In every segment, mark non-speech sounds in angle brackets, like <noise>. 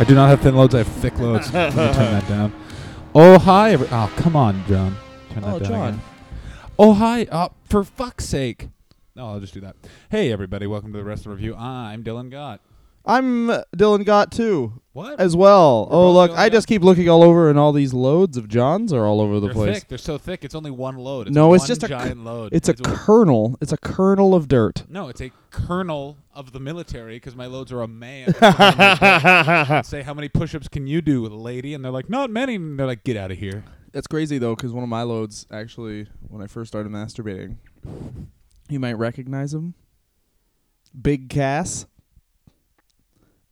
I do not have thin loads. I have thick loads. <laughs> Let me turn that down. Oh hi. Every- oh come on, John. Turn that Oh, down John. again. Oh hi. Oh, for fuck's sake. No, I'll just do that. Hey everybody, welcome to the Wrestler Review. I'm Dylan Gott. I'm Dylan Gott too, What? as well. We're oh both look, Dylan I Gott. just keep looking all over, and all these loads of Johns are all over the They're place. thick. They're so thick. It's only one load. It's No, it's one just a giant load. It's a kernel. It's a kernel of dirt. no. It's a kernel of the military because my loads are a man. <laughs> Say how many push-ups can you do, with a lady? And they're like, not many. And they're like, get out of here. That's crazy though, because one of my loads actually, when I first started masturbating, you might recognize him. Big Cass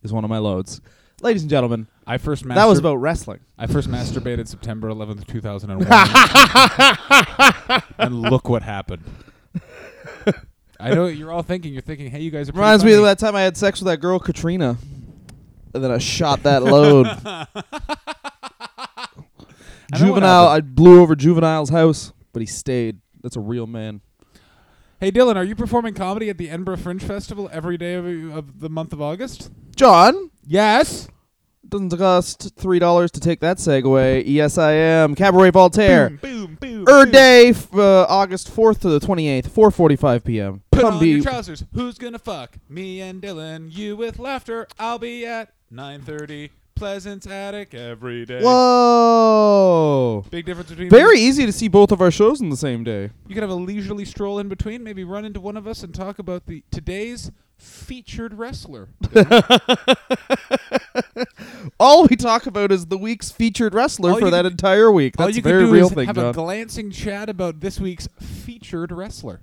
is one of my loads. Ladies and gentlemen, I first mastur- that was about wrestling. I first masturbated September 11th, 2001. <laughs> and look what happened. I know you're all thinking. You're thinking, hey, you guys are Reminds me of that time I had sex with that girl Katrina, and then I shot that load. <laughs> I Juvenile, I happened. blew over Juvenile's house, but he stayed. That's a real man. Hey, Dylan, are you performing comedy at the Edinburgh Fringe Festival every day of, of the month of August? John, Yes. doesn't cost three dollars to take that segue. Yes, I am. Cabaret Voltaire. Boom, boom, boom. Er day, f- uh, August fourth to the twenty eighth, four forty five p.m. Put Come on be your trousers. Who's gonna fuck? Me and Dylan. You with laughter. I'll be at 9:30. Pleasance Attic every day. Whoa! Big difference between Very easy to see both of our shows in the same day. You could have a leisurely stroll in between, maybe run into one of us and talk about the today's featured wrestler. <laughs> All we talk about is the week's featured wrestler All for that can- entire week. All That's you a very can do real is thing, have John. a glancing chat about this week's featured wrestler.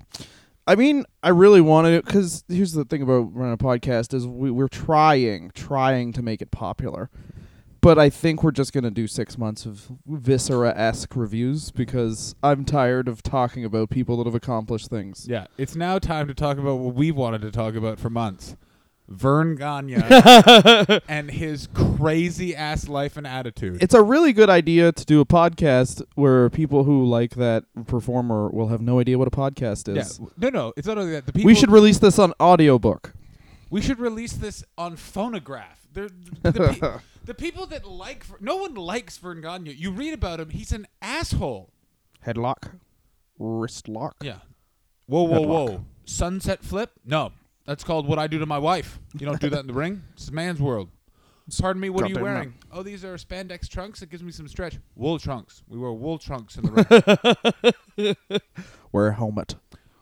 I mean, I really wanted it because here's the thing about running a podcast is we, we're trying, trying to make it popular. But I think we're just gonna do six months of viscera esque reviews because I'm tired of talking about people that have accomplished things. Yeah, it's now time to talk about what we've wanted to talk about for months. Verne Gagne <laughs> and his crazy ass life and attitude. It's a really good idea to do a podcast where people who like that performer will have no idea what a podcast is. yeah, no, no, it's not only that. The people we should release this on audiobook. we should release this on phonograph. They're, the, pe- <laughs> the people that like no one likes Verne Gagne. You read about him; he's an asshole. Headlock, wrist lock. Yeah. Whoa, whoa, Headlock. whoa! Sunset flip? No, that's called what I do to my wife. You don't do that in the ring. It's man's world. Pardon me. What are you wearing? Oh, these are spandex trunks. It gives me some stretch. Wool trunks. We wear wool trunks in the ring. <laughs> Wear a helmet.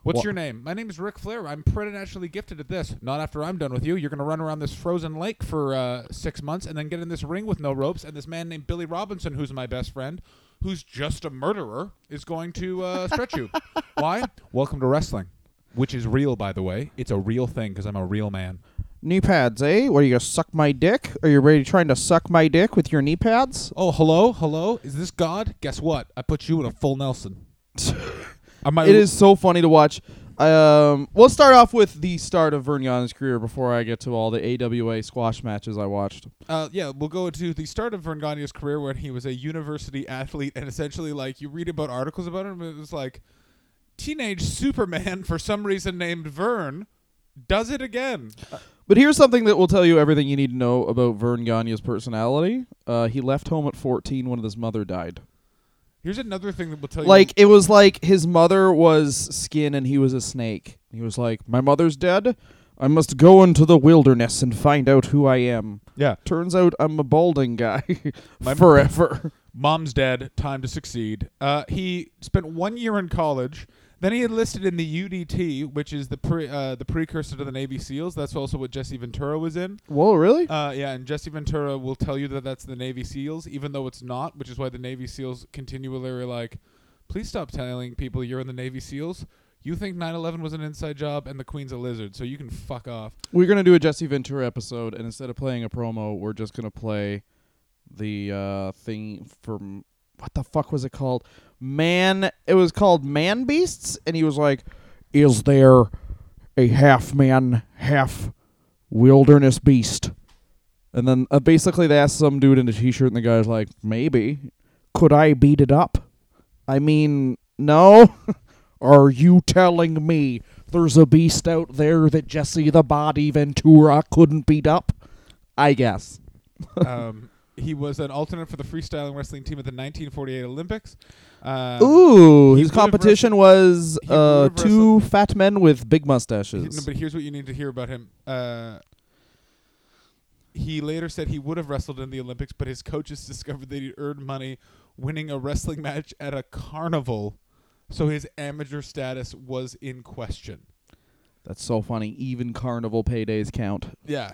What's Wha- your name? My name is Ric Flair. I'm preternaturally gifted at this. Not after I'm done with you. You're going to run around this frozen lake for uh, six months and then get in this ring with no ropes. And this man named Billy Robinson, who's my best friend, who's just a murderer, is going to uh, <laughs> stretch you. Why? Welcome to wrestling, which is real, by the way. It's a real thing because I'm a real man. Knee pads, eh? What are you gonna suck my dick? Are you ready trying to suck my dick with your knee pads? Oh, hello, hello. Is this God? Guess what? I put you in a full Nelson. <laughs> I might. It is so funny to watch. Um, we'll start off with the start of Verne Gagne's career before I get to all the AWA squash matches I watched. Uh, yeah, we'll go to the start of Verne Gagne's career when he was a university athlete, and essentially, like, you read about articles about him, it was like, teenage Superman, for some reason named Verne, does it again. But here's something that will tell you everything you need to know about Verne Gagne's personality. Uh, he left home at 14 when his mother died. Here's another thing that will tell Like you. Like it was like his mother was skin and he was a snake. He was like, "My mother's dead. I must go into the wilderness and find out who I am." Yeah. Turns out I'm a balding guy <laughs> My- forever. Mom's dead, time to succeed. Uh, he spent one year in college. Then he enlisted in the UDT, which is the pre, uh, the precursor to the Navy SEALs. That's also what Jesse Ventura was in. Whoa, really? Uh, yeah, and Jesse Ventura will tell you that that's the Navy SEALs, even though it's not, which is why the Navy SEALs continually are like, please stop telling people you're in the Navy SEALs. You think 9/11 was an inside job and the Queen's a lizard, so you can fuck off. We're gonna do a Jesse Ventura episode, and instead of playing a promo, we're just gonna play the uh, thing from what the fuck was it called? Man, it was called Man Beasts, and he was like, "Is there a half man, half wilderness beast?" And then uh, basically they asked some dude in a t-shirt, and the guy's like, "Maybe. Could I beat it up? I mean, no. <laughs> Are you telling me there's a beast out there that Jesse the Body Ventura couldn't beat up? I guess. <laughs> um, he was an alternate for the freestyling wrestling team at the 1948 Olympics. Um, Ooh, his competition was uh, two fat men with big he- mustaches. no, but here's what you need to hear about him. Uh, he later said he would have wrestled in the Olympics, but his coaches <laughs> discovered that he earned money winning a wrestling match at a carnival, so his amateur status was in question. That's so funny. Even carnival paydays count. Yeah.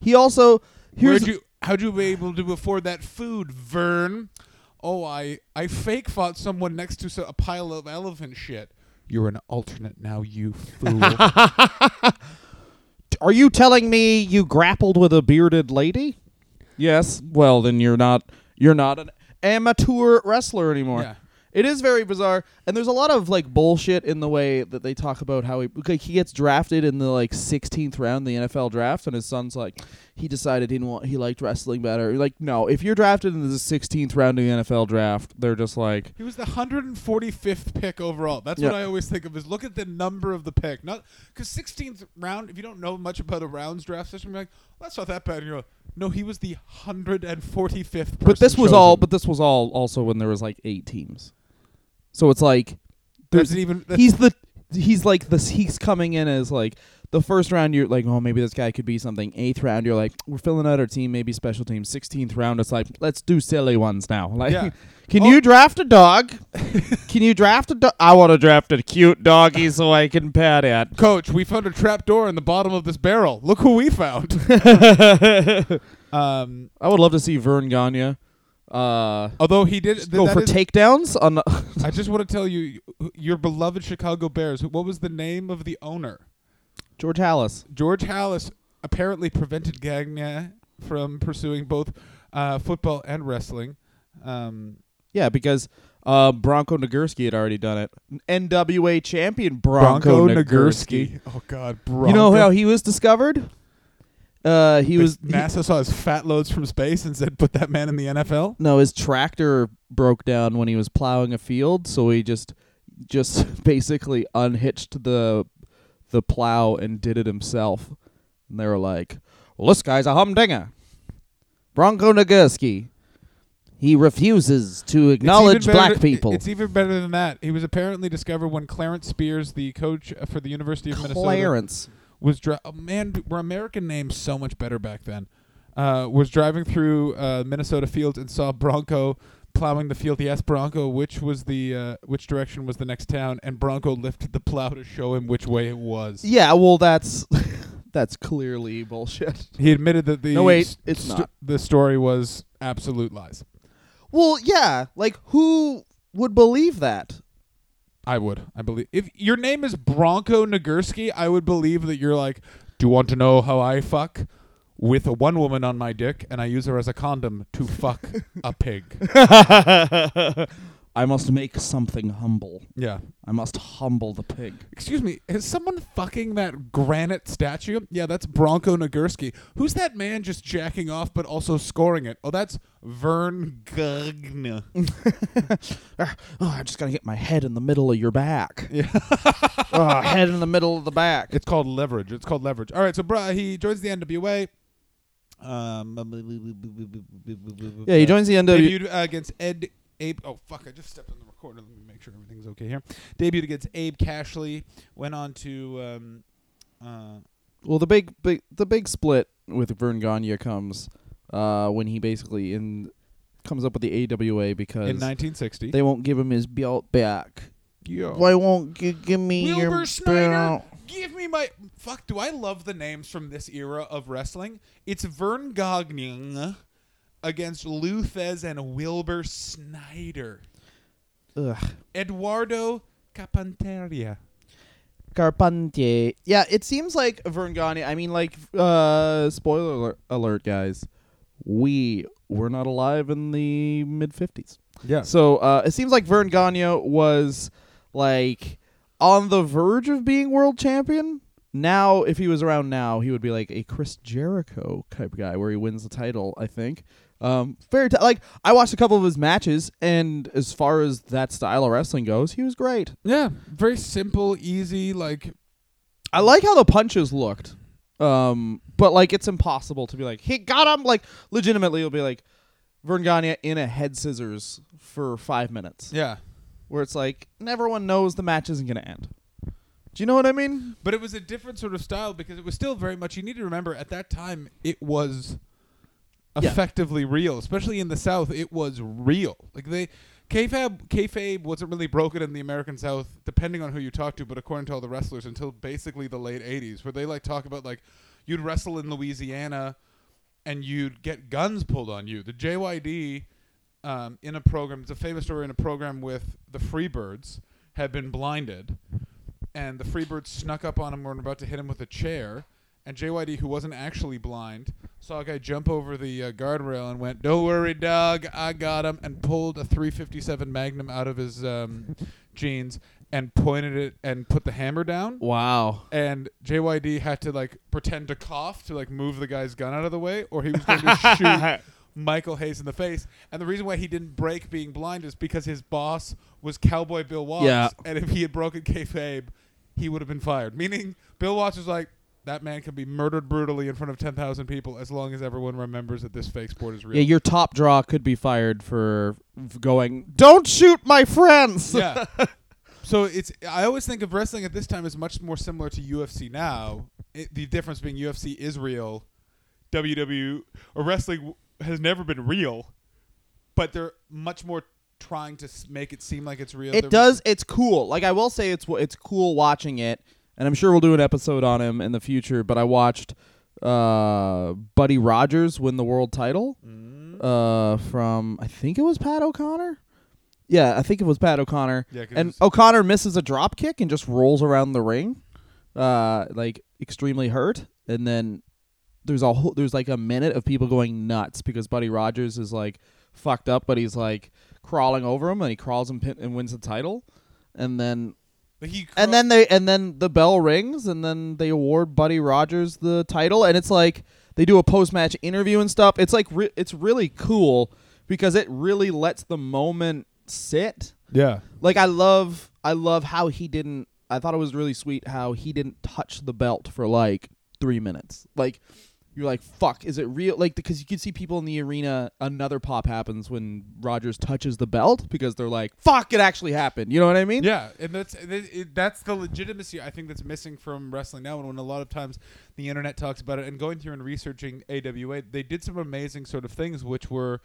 He also here's Where'd you? How'd you be able to afford that food, Verne? Oh, I I fake fought someone next to so- a pile of elephant shit. You're an alternate now, you fool. <laughs> Are you telling me you grappled with a bearded lady? Yes. Well, then you're not you're not an amateur wrestler anymore. yeah. It is very bizarre, and there's a lot of like bullshit in the way that they talk about how he like he gets drafted in the like 16th round of the NFL draft, and his son's like he decided he didn't want he liked wrestling better. Like no, if you're drafted in the 16th round of the NFL draft, they're just like He was the 145th pick overall. That's what I always think of. Is look at the number of the pick, not because 16th round. If you don't know much about a rounds draft system, you're like, that's not that bad. And you're like, no, he was the 145th. But this was all. But this was all also when there was like eight teams, so it's like there's even. he's the he's like this. He's coming in as like the first round. You're like, oh, maybe this guy could be something. Eighth round, you're like, we're filling out our team, maybe special team. Sixteenth round, it's like, let's do silly ones now. <laughs> Like, Yeah. can Oh. you draft a dog? <laughs> can you draft a dog? I want to draft a cute doggy so I can pet it. Coach, we found a trap door in the bottom of this barrel. Look who we found. <laughs> um, I would love to see Verne Gagne. Uh, although he did th- go for is- takedowns on. I just want to tell you, your beloved Chicago Bears. What was the name of the owner? George Halas. George Halas apparently prevented Gagne from pursuing both uh, football and wrestling. Um, Yeah, because uh, Bronco Nagurski had already done it. NWA champion Bronco, Nagurski. Oh God, Bronco. You know how he was discovered? Uh, he The- was he- NASA saw his fat loads from space and said, "Put that man in the NFL." no, his tractor broke down when he was plowing a field, so he just just <laughs> basically unhitched the the plow and did it himself. And they were like, "Well, this guy's a humdinger." Bronco Nagurski. He refuses to acknowledge black people. It's even better than that. He was apparently discovered when Clarence Spears, the coach for the University of Minnesota, Clarence. was dri- oh, man, were American names so much better back then. Uh, was driving through uh, Minnesota fields and saw Bronco plowing the field. He asked Bronco which was the uh, which direction was the next town, and Bronco lifted the plow to show him which way it was. Yeah, well, that's <laughs> that's clearly bullshit. He admitted that the No, wait, s- it's sto- not. the story was absolute lies. Well, yeah, like who would believe that? I would. I believe if your name is Bronco Nagurski, I would believe that you're like, do you want to know how I fuck? With a one woman on my dick, and I use her as a condom to fuck a pig. <laughs> I must make something humble. Yeah. I must humble the pig. Excuse me, is someone fucking that granite statue? Yeah, that's Bronco Nagurski. Who's that man just jacking off but also scoring it? Oh, that's Verne Gagne. <laughs> Ah, oh, I just gotta get my head in the middle of your back. <laughs> Yeah. oh, head in the middle of the back. It's called leverage. It's called leverage. All right, so bro, he joins the NWA. Um, Yeah, he joins the NW. debuted uh, against Ed Abe. Oh fuck! I just stepped on the recorder. Let me make sure everything's okay here. Debuted against Abe Kashey. Went on to um, uh, Well, the big, big, the big split with Verne Gagne comes uh, when he basically in comes up with the AWA because in 1960. they won't give him his belt back. Yo. Why won't you give me Wilbur your Snyder, belt? give me my fuck. Do I love the names from this era of wrestling? It's Verne Gagne against Lou Thesz and Wilbur Snyder. Ugh. Eduardo Capanteria. Carpentier. Yeah, it seems like Verne Gagne. I mean, like, uh, spoiler alert, alert, guys. We were not alive in the mid fifties. Yeah. So uh, it seems like Verne Gagne was like on the verge of being world champion. Now, if he was around now, he would be like a Chris Jericho type guy, where he wins the title. I think. Um, very t- like I watched a couple of his matches, and as far as that style of wrestling goes, he was great. Yeah. Very simple, easy. Like I like how the punches looked. Um, but like it's impossible to be like he got him. Like legitimately, it'll be like Verne Gagne in a head scissors for five minutes, Yeah. Where it's like everyone knows the match isn't gonna end. Do you know what I mean? But it was a different sort of style because it was still very much. You need to remember at that time it was Yeah. effectively real, especially in the South. It was real. Like they, kayfabe, kayfabe wasn't really broken in the American South, depending on who you talk to. But according to all the wrestlers, until basically the late '80s, where they like talk about like you'd wrestle in Louisiana and you'd get guns pulled on you. The JYD um, in a program, it's a famous story in a program with the Freebirds, had been blinded, and the Freebirds snuck up on him and were about to hit him with a chair. And JYD, who wasn't actually blind, saw a guy jump over the uh, guardrail and went, "Don't worry, dog, I got him," and pulled a 357 Magnum out of his um, jeans and pointed it and put the hammer down Wow. and JYD had to like pretend to cough to like move the guy's gun out of the way, or he was going to shoot <laughs> Michael Hayes in the face. And the reason why he didn't break being blind is because his boss was Cowboy Bill Watts, Yeah. and if he had broken kayfabe, he would have been fired. Meaning, Bill Watts was like. That man can be murdered brutally in front of 10,000 people as long as everyone remembers that this fake sport is real. Yeah, your top draw could be fired for going. Don't shoot my friends. yeah. <laughs> So it's I always think of wrestling at this time as much more similar to UFC now. It, the difference being UFC is real, WW or wrestling has never been real, but they're much more trying to s- make it seem like it's real. It They're- does. It's cool. Like I will say, it's it's cool watching it, and I'm sure we'll do an episode on him in the future. But I watched uh, Buddy Rogers win the world title Mm. uh, from I think it was Pat O'Connor. Yeah, I think it was Pat O'Connor. Yeah, 'cause and it's- O'Connor misses a drop kick and just rolls around the ring, uh, like extremely hurt. And then there's a whole, there's like a minute of people going nuts because Buddy Rogers is like fucked up, but he's like crawling over him and he crawls and pin- and wins the title. And then Like he and then they and then the bell rings and then they award Buddy Rogers the title and it's like they do a post match interview and stuff. It's like re- it's really cool because it really lets the moment sit. yeah. Like I love I love how he didn't I thought it was really sweet how he didn't touch the belt for like 3 minutes. Like you're like fuck is it real like because you can see people in the arena another pop happens when Rogers touches the belt because they're like fuck it actually happened. You know what I mean? Yeah, and that's it, it, that's the legitimacy I think that's missing from wrestling now. And when a lot of times the internet talks about it, and going through and researching AWA, they did some amazing sort of things, which were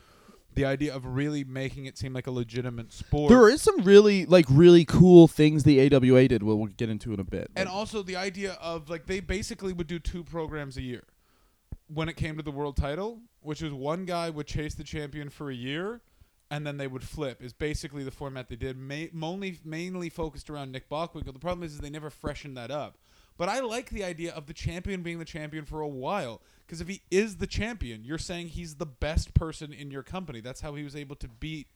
the idea of really making it seem like a legitimate sport. There is some really like really cool things the AWA did. We'll, we'll get into in a bit. and also the idea of like they basically would do two programs a year when it came to the world title, which was one guy would chase the champion for a year, and then they would flip. Is basically the format they did. Ma- mainly mainly focused around Nick Bockwinkel. The problem is, is they never freshened that up. But I like the idea of the champion being the champion for a while. Because if he is the champion, you're saying he's the best person in your company. That's how he was able to beat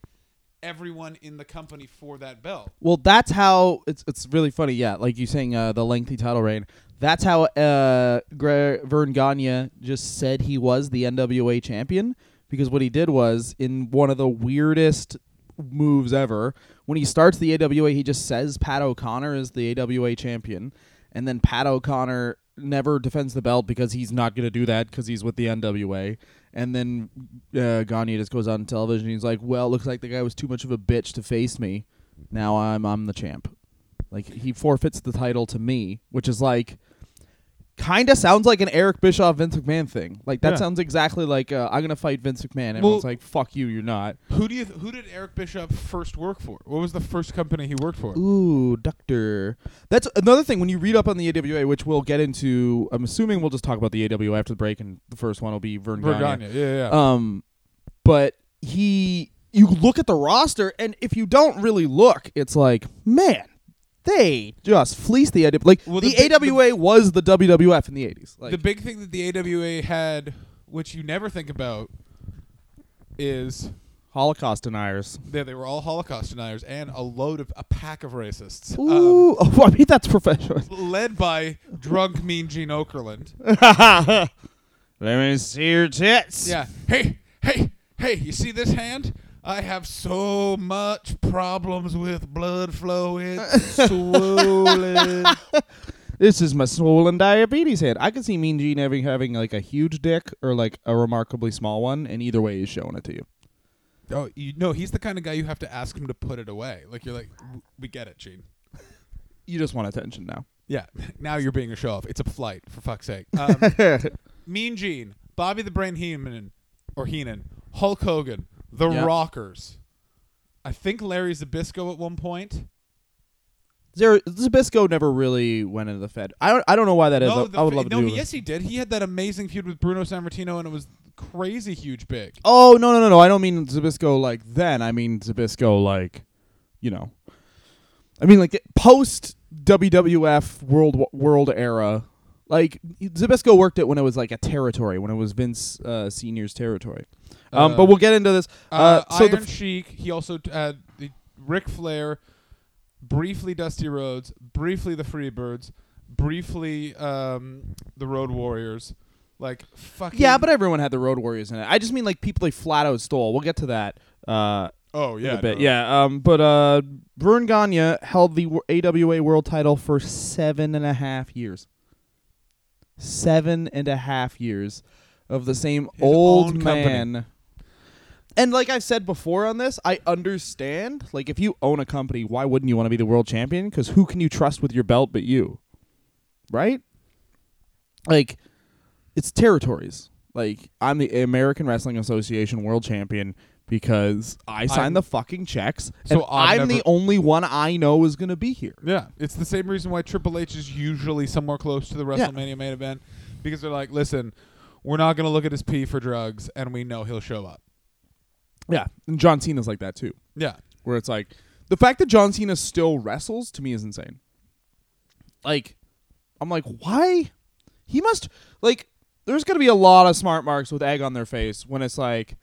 everyone in the company for that belt. well, that's how it's it's really funny. Yeah, like you saying uh, the lengthy title reign. That's how uh, Gre- Verne Gagne just said he was the NWA champion because what he did was in one of the weirdest moves ever. When he starts the AWA, he just says Pat O'Connor is the AWA champion, and then Pat O'Connor never defends the belt because he's not going to do that because he's with the NWA. And then uh, Gagne just goes on television. And he's like, "Well, looks like the guy was too much of a bitch to face me. Now I'm I'm the champ." Like he forfeits the title to me, which is like kind of sounds like an Eric Bischoff Vince McMahon thing. Like that Yeah. sounds exactly like uh, I'm gonna fight Vince McMahon. Everyone's Well- like, "Fuck you, you're not." Who do you? Th- who did Eric Bischoff first work for? What was the first company he worked for? Ooh, Doctor. That's another thing when you read up on the AWA, which we'll get into. I'm assuming we'll just talk about the AWA after the break, and the first one will be Verne Gagne. Vergania. Yeah, yeah. Um, but he, you look at the roster, and if you don't really look, it's like, man, they just fleeced the AWA. Like Well, the, the big- AWA was the WWF in the '80s. Like the big thing that the AWA had, which you never think about, is Holocaust deniers. they, they were all Holocaust deniers and a load of a pack of racists, um, Ooh, <laughs> oh, I mean that's professional. <laughs> led by drunk, mean Gene Okerlund. <laughs> Let me see your tits. Yeah. Hey, hey, hey! You see this hand? I have so much problems with blood flow. It's <laughs> swollen. This is my swollen diabetes head. I could see Mean Gene having having like a huge dick or like a remarkably small one, and either way, he's showing it to you. Oh, you know, he's the kind of guy you have to ask him to put it away. Like you're like, we get it, Gene. You just want attention now. Yeah. <laughs> now you're being a show off. It's a flight, for fuck's sake. Um, <laughs> mean Gene, Bobby the Brain Heenan, or Heenan, Hulk Hogan, the Yeah. Rockers. I think Larry Zbyszko at one point. Zer- Zbyszko never really went into the Fed. I don't. I don't know why that is. no, I, I would love to no, do. he- yes, he did. He had that amazing feud with Bruno Sammartino, and it was crazy huge big. Oh no no no no! I don't mean Zbyszko like then. I mean Zbyszko like, you know. I mean like post WWF World World era. Like Zbyszko worked it when it was like a territory, when it was Vince uh, Senior's territory. Um, Uh, but we'll get into this. Uh, Uh, so the Iron Sheik. He also t- had the Ric Flair, briefly Dusty Rhodes, briefly the Freebirds, briefly um, the Road Warriors. Like fucking. yeah, but everyone had the Road Warriors in it. I just mean like people they flat out stole. We'll get to that. Uh, oh in yeah, a bit. no. Yeah. Um. But uh, Vern Gagne held the AWA World Title for seven and a half years. Seven and a half years of the same His old own company. man. And like I've said before on this, I understand. Like, if you own a company, why wouldn't you want to be the world champion? Because who can you trust with your belt but you? Right? Like, it's territories. Like, I'm the American Wrestling Association world champion because I signed I'm- the fucking checks. So and I've I'm the never- only one I know is going to be here. Yeah, it's the same reason why Triple H is usually somewhere close to the Yeah. WrestleMania main event because they're like, listen, we're not going to look at his pee for drugs, and we know he'll show up. Yeah. And John Cena's like that too. Yeah, where it's like the fact that John Cena still wrestles to me is insane. Like, I'm like, why? He must like. There's gonna be a lot of smart marks with egg on their face when it's like,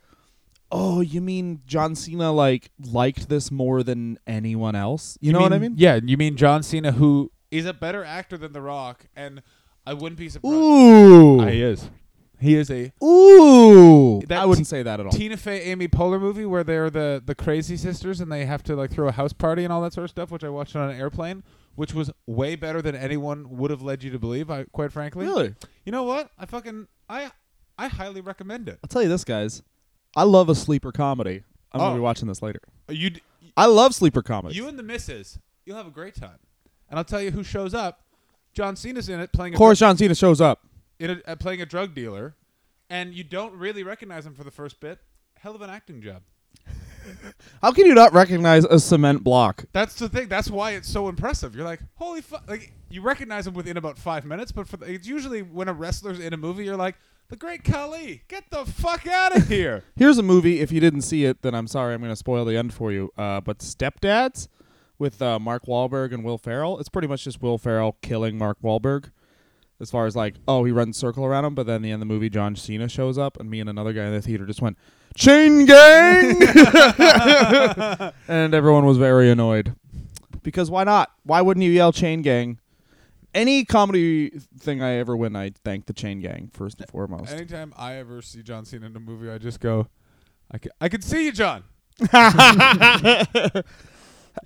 oh, you mean John Cena like liked this more than anyone else? You, know what I mean? Yeah, you mean John Cena, who is a better actor than The Rock, and I wouldn't be surprised. Ooh, Ah, he is. He is a ooh. That I wouldn't t- say that at all. Tina Fey, Amy Poehler movie where they're the the crazy sisters and they have to like throw a house party and all that sort of stuff, which I watched on an airplane, which was way better than anyone would have led you to believe. I quite frankly. really? You know what? I fucking I I highly recommend it. I'll tell you this, guys. I love a sleeper comedy. I'm gonna Oh. be watching this later. You d- I love sleeper comedies. you and the missus, you'll have a great time. And I'll tell you who shows up. John Cena's in it playing of a course, John Cena shows up. in a, uh, playing a drug dealer, and you don't really recognize him for the first bit. Hell of an acting job. <laughs> How can you not recognize a cement block? That's the thing. That's why it's so impressive. You're like, holy fuck! Like you recognize him within about five minutes, but for the, it's usually when a wrestler's in a movie, you're like, the Great Khali, get the fuck out of <laughs> here. Here's a movie. If you didn't see it, then I'm sorry. I'm going to spoil the end for you. Uh, but Stepdads with uh, Mark Wahlberg and Will Ferrell. It's pretty much just Will Ferrell killing Mark Wahlberg. As far as like, oh, he runs circle around him, but then at the end of the movie, John Cena shows up, and me and another guy in the theater just went, "Chain gang!" <laughs> <laughs> and everyone was very annoyed because why not? Why wouldn't you yell "Chain gang"? Any comedy thing I ever win, I thank the Chain Gang first and foremost. Anytime I ever see John Cena in a movie, I just go, I can, I can see you, John. <laughs> uh,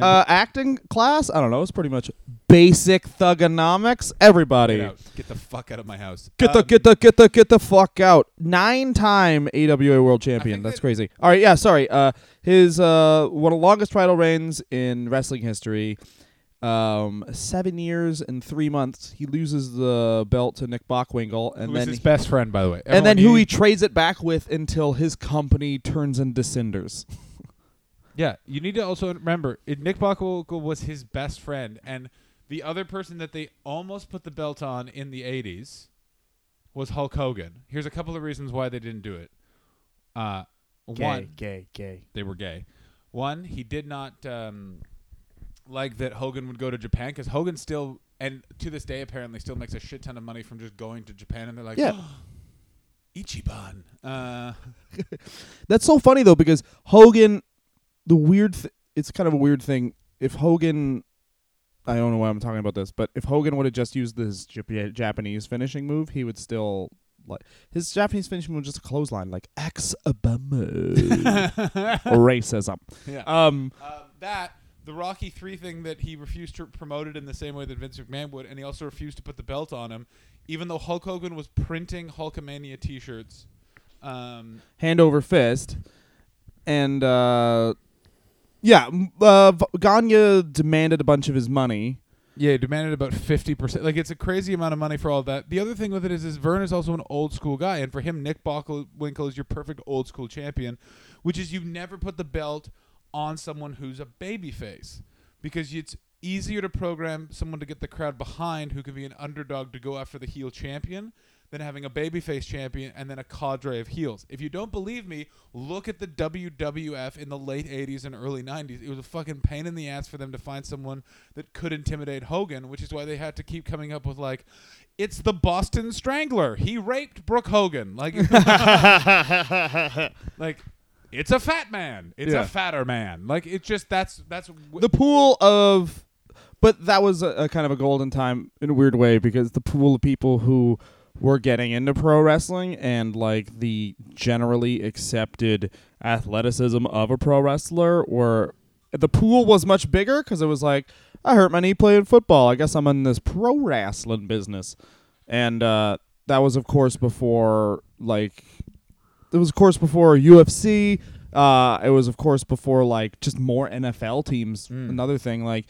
acting class, I don't know. It's pretty much basic Thuganomics. Everybody, Get out. Get the fuck out of my house. get the Um, get the get the get the fuck out. Nine time AWA World Champion. think That's that- crazy. All right, yeah. Sorry. Uh, his uh one of the longest title reigns in wrestling history. Um, seven years and three months. He loses the belt to Nick Bockwinkel, and who is then his best friend, by the way. and then who he you- trades it back with until his company turns into cinders. <laughs> Yeah, you need to also remember it, Nick Bockwinkel was his best friend, and the other person that they almost put the belt on in the '80s was Hulk Hogan. Here's a couple of reasons why they didn't do it. Uh, one, gay, gay. they were gay. One, he did not um, like that Hogan would go to Japan because Hogan still, and to this day apparently, still makes a shit ton of money from just going to Japan. And they're like, Yeah. Ichiban. Uh, <laughs> That's so funny though because Hogan, the weird, th- it's kind of a weird thing. If Hogan, I don't know why I'm talking about this, but if Hogan would have just used this Jap- Japanese finishing move, he would still like his Japanese finishing move was just a clothesline, like ex <laughs> Obama racism. yeah. Um, Um, that the Rocky Three thing that he refused to promote it in the same way that Vince McMahon would, and he also refused to put the belt on him, even though Hulk Hogan was printing Hulkamania T-shirts. Um, hand over fist, and uh, yeah, uh, Gagne demanded a bunch of his money. yeah, he demanded about fifty percent. Like it's a crazy amount of money for all that. The other thing with it is, is Verne is also an old school guy, and for him, Nick Bockelwinkle is your perfect old school champion, which is you never put the belt on someone who's a baby face because it's easier to program someone to get the crowd behind who can be an underdog to go after the heel champion than having a babyface champion and then a cadre of heels. If you don't believe me, look at the WWF in the late 80s and early 90s. It was a fucking pain in the ass for them to find someone that could intimidate Hogan, which is why they had to keep coming up with like it's the Boston Strangler. He raped Brooke Hogan. Like <laughs> <laughs> like it's a fat man. It's Yeah. a fatter man. Like it's just that's that's w- the pool of but that was a, a kind of a golden time in a weird way because the pool of people who were getting into pro wrestling and like the generally accepted athleticism of a pro wrestler were the pool was much bigger because it was like I hurt my knee playing football. I guess I'm in this pro wrestling business, and uh, that was of course before like it was of course before UFC. Uh, it was of course before like just more NFL teams. Mm. Another thing, like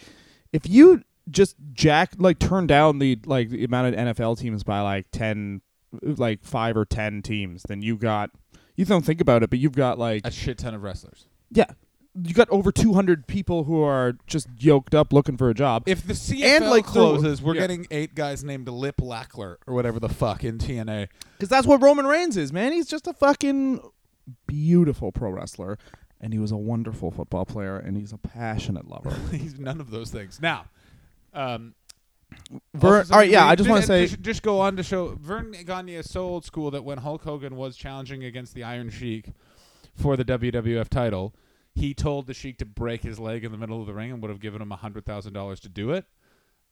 if you just jack like turn down the like the amount of NFL teams by like ten, like five or ten teams, then you got you don't think about it, but you've got like a shit ton of wrestlers. yeah, you got over two hundred people who are just yoked up looking for a job. If the CFL And, like, closes, we're yeah. getting eight guys named Lip Lackler or whatever the fuck in TNA. Because that's what Roman Reigns is, man. He's just a fucking beautiful pro wrestler, and he was a wonderful football player, and he's a passionate lover. <laughs> He's none of those things. Now, um, Verne, all right, yeah, I just want to say, just, just go on to show Verne Gagne is so old school that when Hulk Hogan was challenging against the Iron Sheik for the WWF title, he told the Sheik to break his leg in the middle of the ring and would have given him hundred thousand dollars to do it.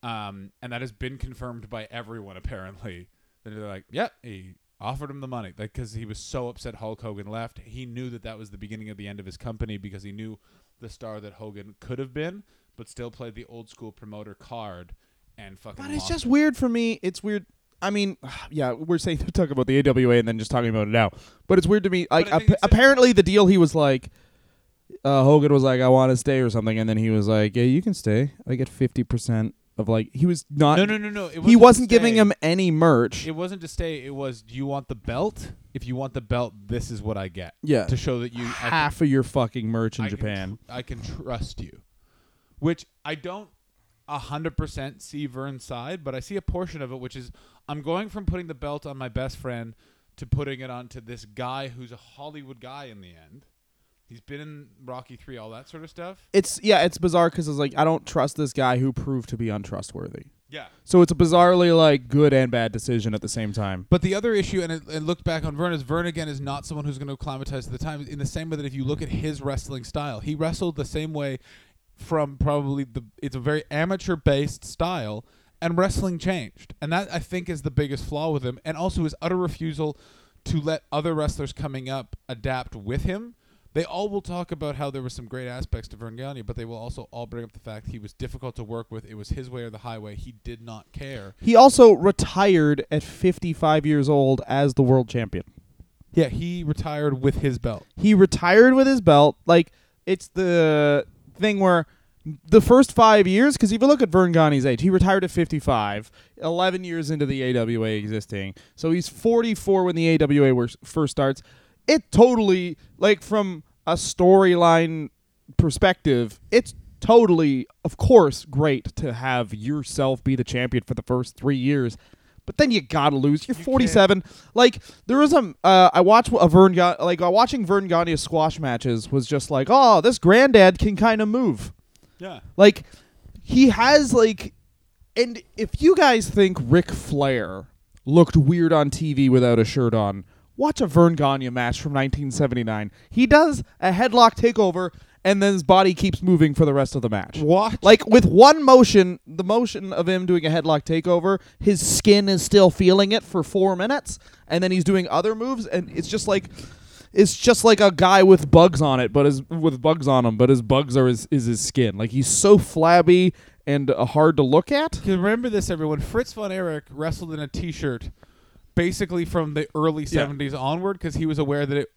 Um, and that has been confirmed by everyone apparently. That they're like, yep, he offered him the money, like because he was so upset Hulk Hogan left. He knew that that was the beginning of the end of his company because he knew the star that Hogan could have been, but still played the old school promoter card and fucking. but it's just it. weird for me. It's weird. I mean, <sighs> yeah, we're saying <laughs> talking about the AWA and then just talking about it now, but it's weird to me. Like, ap- apparently, the deal he was like, uh, Hogan was like, "I want to stay" or something, and then he was like, "Yeah, you can stay. I get fifty percent of like." He was not. No, no, no, no. It he wasn't to wasn't giving him any merch. It wasn't to stay. It was, do you want the belt? If you want the belt, this is what I get yeah, to show that you I can- half of your fucking merch in I can Japan. tr- I can trust you, which I don't a hundred percent see Verne's side, but I see a portion of it, which is I'm going from putting the belt on my best friend to putting it onto this guy who's a Hollywood guy in the end. He's been in Rocky Three, all that sort of stuff. it's yeah, it's bizarre because it's like I don't trust this guy who proved to be untrustworthy. Yeah. So it's a bizarrely like good and bad decision at the same time. But the other issue, and it, it looked back on Verne, is Verne again is not someone who's going to acclimatize to the time. In the same way that if you look at his wrestling style, he wrestled the same way from probably the. It's a very amateur based style, and wrestling changed, and that I think is the biggest flaw with him, and also his utter refusal to let other wrestlers coming up adapt with him. They all will talk about how there were some great aspects to Verne Gagne, but they will also all bring up the fact he was difficult to work with. It was his way or the highway. He did not care. He also retired at 55 years old as the world champion. Yeah, he retired with his belt. He retired with his belt. Like it's the thing where the first five years, because if you look at Verne Gagne's age, he retired at 55, 11 years into the AWA existing. So he's 44 when the AWA first starts. It totally, like from a storyline perspective, it's totally, of course, great to have yourself be the champion for the first three years. But then you gotta lose. You're You 47. Like there was a, uh, I watched a Verne, Ga- like uh, watching Verne Gagne squash matches was just like, oh, this granddad can kind of move. Yeah. Like he has like, and if you guys think Ric Flair looked weird on TV without a shirt on, watch a Verne Gagne match from 1979. He does a headlock takeover, and then his body keeps moving for the rest of the match. What? Like with one motion, the motion of him doing a headlock takeover, his skin is still feeling it for four minutes, and then he's doing other moves, and it's just like it's just like a guy with bugs on it, but his with bugs on him, but his bugs are his is his skin. Like he's so flabby and uh, hard to look at. Remember this, everyone. Fritz von Erich wrestled in a T-shirt, basically from the early Yeah. '70s onward, because he was aware that it.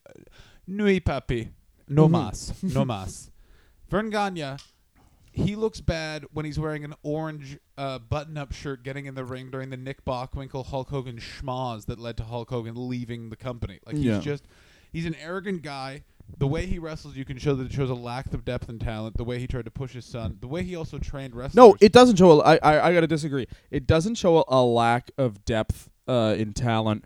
Nui papi, no Mhm. mas, no mas. <laughs> Verne Gagne, he looks bad when he's wearing an orange uh, button-up shirt, getting in the ring during the Nick Bockwinkel Hulk Hogan schmoz that led to Hulk Hogan leaving the company. Like he's Yeah. just, he's an arrogant guy. The way he wrestles, you can show that it shows a lack of depth and talent. The way he tried to push his son, the way he also trained wrestlers. No, it doesn't show. A, I, I I gotta disagree. It doesn't show a, a lack of depth uh, in talent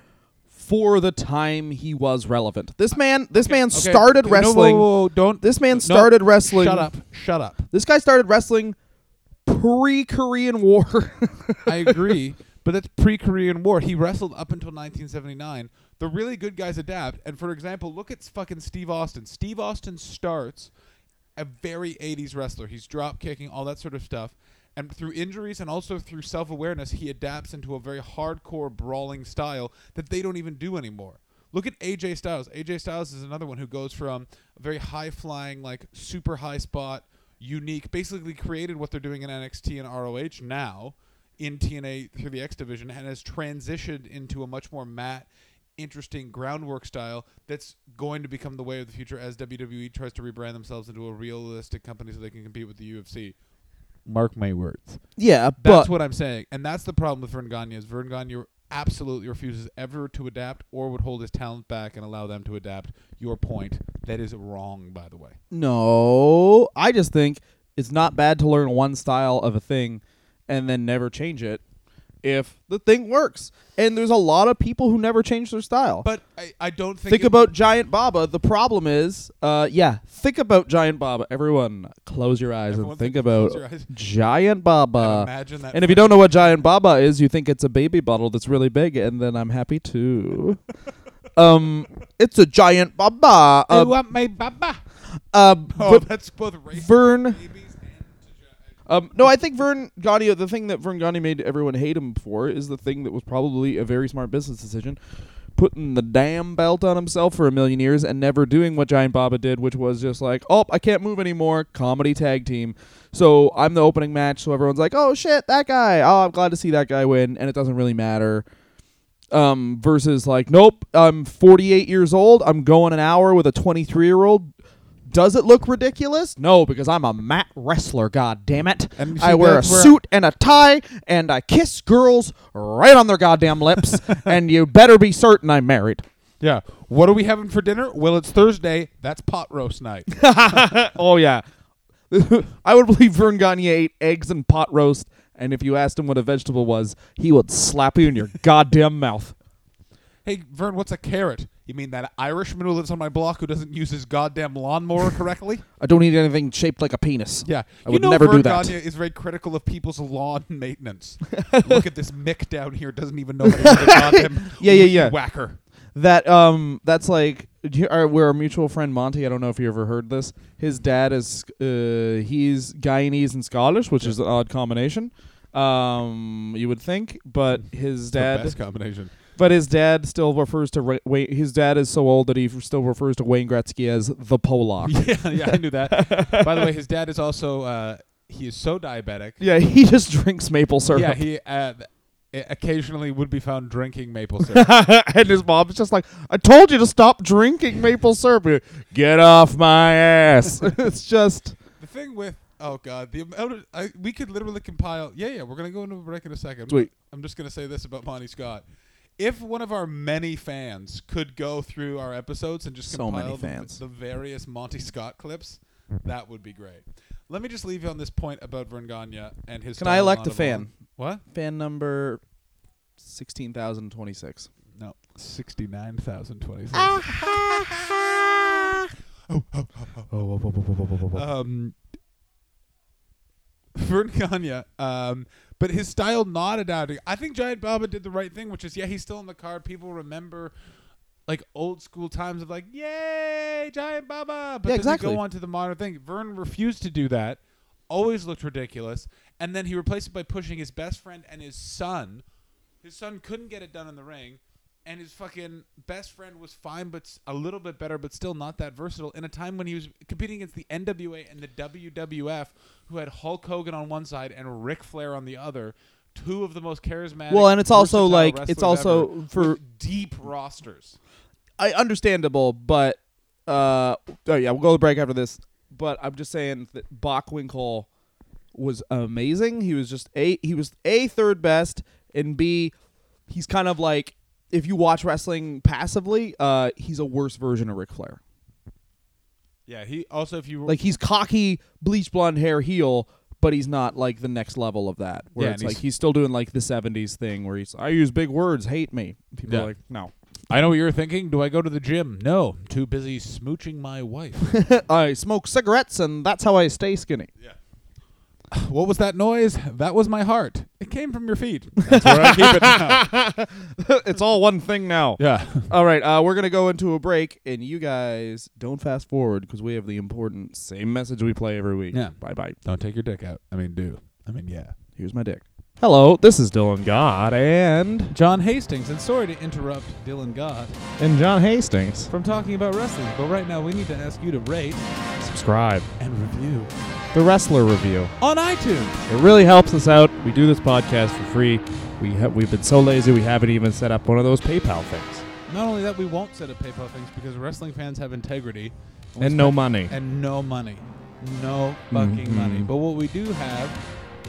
for the time he was relevant. This man, this man Okay, started no, whoa, wrestling. whoa, whoa, don't. This man no, started wrestling. Shut up. Shut up. This guy started wrestling pre Korean War. <laughs> I agree, but that's pre-Korean War. He wrestled up until 1979. The really good guys adapt. And for example, look at fucking Steve Austin. Steve Austin starts a very 80s wrestler. He's drop kicking, all that sort of stuff. And through injuries and also through self awareness, he adapts into a very hardcore brawling style that they don't even do anymore. Look at AJ Styles. AJ Styles is another one who goes from a very high flying, like super high spot, unique, basically created what they're doing in NXT and ROH now in TNA through the X division and has transitioned into a much more matte, interesting groundwork style that's going to become the way of the future as WWE tries to rebrand themselves into a realistic company so they can compete with the UFC. Mark my words. yeah, That's what I'm saying. And that's the problem with Verne Gagne is Verne Gagne absolutely refuses ever to adapt or would hold his talent back and allow them to adapt. Your point. That is wrong, by the way. no, I just think it's not bad to learn one style of a thing and then never change it if the thing works. And there's a lot of people who never change their style. But I, I don't think think about would- Giant Baba. The problem is, uh, yeah, think about Giant Baba. Everyone, close your eyes Everyone and think about. <laughs> Giant and Baba. imagine that And if you don't know what Giant Baba is, you think it's a baby bottle that's really big, and then I'm happy too. <laughs> um, it's a Giant Baba. I Uh, want my baba. uh, Oh, that's both racist Verne. and Um, no, I think Verne Gagne. The thing that Verne Gagne made everyone hate him for is the thing that was probably a very smart business decision, putting the damn belt on himself for a million years and never doing what Giant Baba did, which was just like, oh, I can't move anymore. Comedy tag team. So I'm the opening match. So everyone's like, oh shit, that guy. Oh, I'm glad to see that guy win, and it doesn't really matter. Um, versus like, nope, I'm 48 years old. I'm going an hour with a 23 year old. Does it look ridiculous? No, because I'm a mat wrestler. God damn it! And I wear a suit and a tie, and I kiss girls right on their goddamn lips. <laughs> and you better be certain I'm married. Yeah. What are we having for dinner? Well, it's Thursday. That's pot roast night. <laughs> oh yeah, <laughs> I would believe Verne Gagne ate eggs and pot roast, and if you asked him what a vegetable was, he would slap you in your goddamn mouth. hey, Verne, what's a carrot? You mean that Irishman who lives on my block who doesn't use his goddamn lawnmower correctly? <laughs> I don't eat anything shaped like a penis. Yeah. I you would know never Verne do that. Gagne is very critical of people's lawn <laughs> maintenance. <laughs> Look at this Mick down here doesn't even know how to use a goddamn Yeah, yeah, yeah. whacker. That um, that's like do you- our, we're our mutual friend Monty. I don't know if you ever heard this. His dad is uh, he's Guyanese and Scottish, which is an odd combination. Um, you would think, but his The dad, best combination. But his dad still refers to Ra- Wayne. His dad is so old that he still refers to Wayne Gretzky as the Polak. <laughs> yeah, yeah, I knew that. By the way, his dad is also uh, he is so diabetic. yeah, he just drinks maple syrup. Yeah, he uh, th- occasionally would be found drinking maple <laughs> syrup. and his mom's just like, I told you to stop drinking maple syrup. Get off my ass. <laughs> it's just. the thing with oh god, the amount of I, we could literally compile. Yeah, yeah, we're gonna go into a break in a second. Sweet. I'm just gonna say this about Monty Scott. If one of our many fans could go through our episodes and just So compile many the- fans. The, various Monty Scott clips, that would be great. Let me just leave you on this point about Verne Gagne and his. Can I elect a fan? What? Fan number 16,026. No, sixty-nine thousand twenty-six. <laughs> um, Verne Gagne, um, but his style not adapting. I think Giant Baba did the right thing, which is yeah, he's still on the card. People remember like old school times of like, yay, Giant Baba. But Yeah, then exactly. you go on to the modern thing. Verne refused to do that. Always looked ridiculous, and then he replaced it by pushing his best friend and his son. His son couldn't get it done in the ring. And his fucking best friend was fine, but s- a little bit better, but still not that versatile. In a time when he was competing against the NWA and the WWF, who had Hulk Hogan on one side and Ric Flair on the other, two of the most charismatic. Well, and it's also versatile like- it's also ever, for- with deep rosters. I understandable, but uh, oh yeah, we'll go to break after this. But I'm just saying that Bockwinkel was amazing. He was just a he was a third best, and b he's kind of like if you watch wrestling passively, uh, he's a worse version of Ric Flair. Yeah, he also if you Like he's cocky, bleach blonde hair heel, but he's not like the next level of that. Where Yeah, it's and like he's- he's still doing like the '70s thing where he's I use big words, hate me. People Yeah. are like, no. I know what you're thinking. Do I go to the gym? No, I'm too busy smooching my wife. <laughs> I smoke cigarettes, and that's how I stay skinny. What was that noise? That was my heart. It came from your feet. <laughs> That's where I keep it now. <laughs> it's all one thing now. Yeah. All right, uh, we're gonna go into a break, and you guys don't fast forward because we have the important same message we play every week. Yeah. Bye bye. Don't take your dick out. I mean, do. I mean, yeah. Here's my dick. Hello, this is Dylan Gott and John Hastings, and sorry to interrupt Dylan Gott And John Hastings. from talking about wrestling, but right now we need to ask you to rate Subscribe. and review The Wrestler Review. on iTunes. It really helps us out. We do this podcast for free. We ha- we've been so lazy we haven't even set up one of those PayPal things. Not only that, we won't set up PayPal things because wrestling fans have integrity we And no spend- money. and no money, no fucking Mhm. money. But what we do have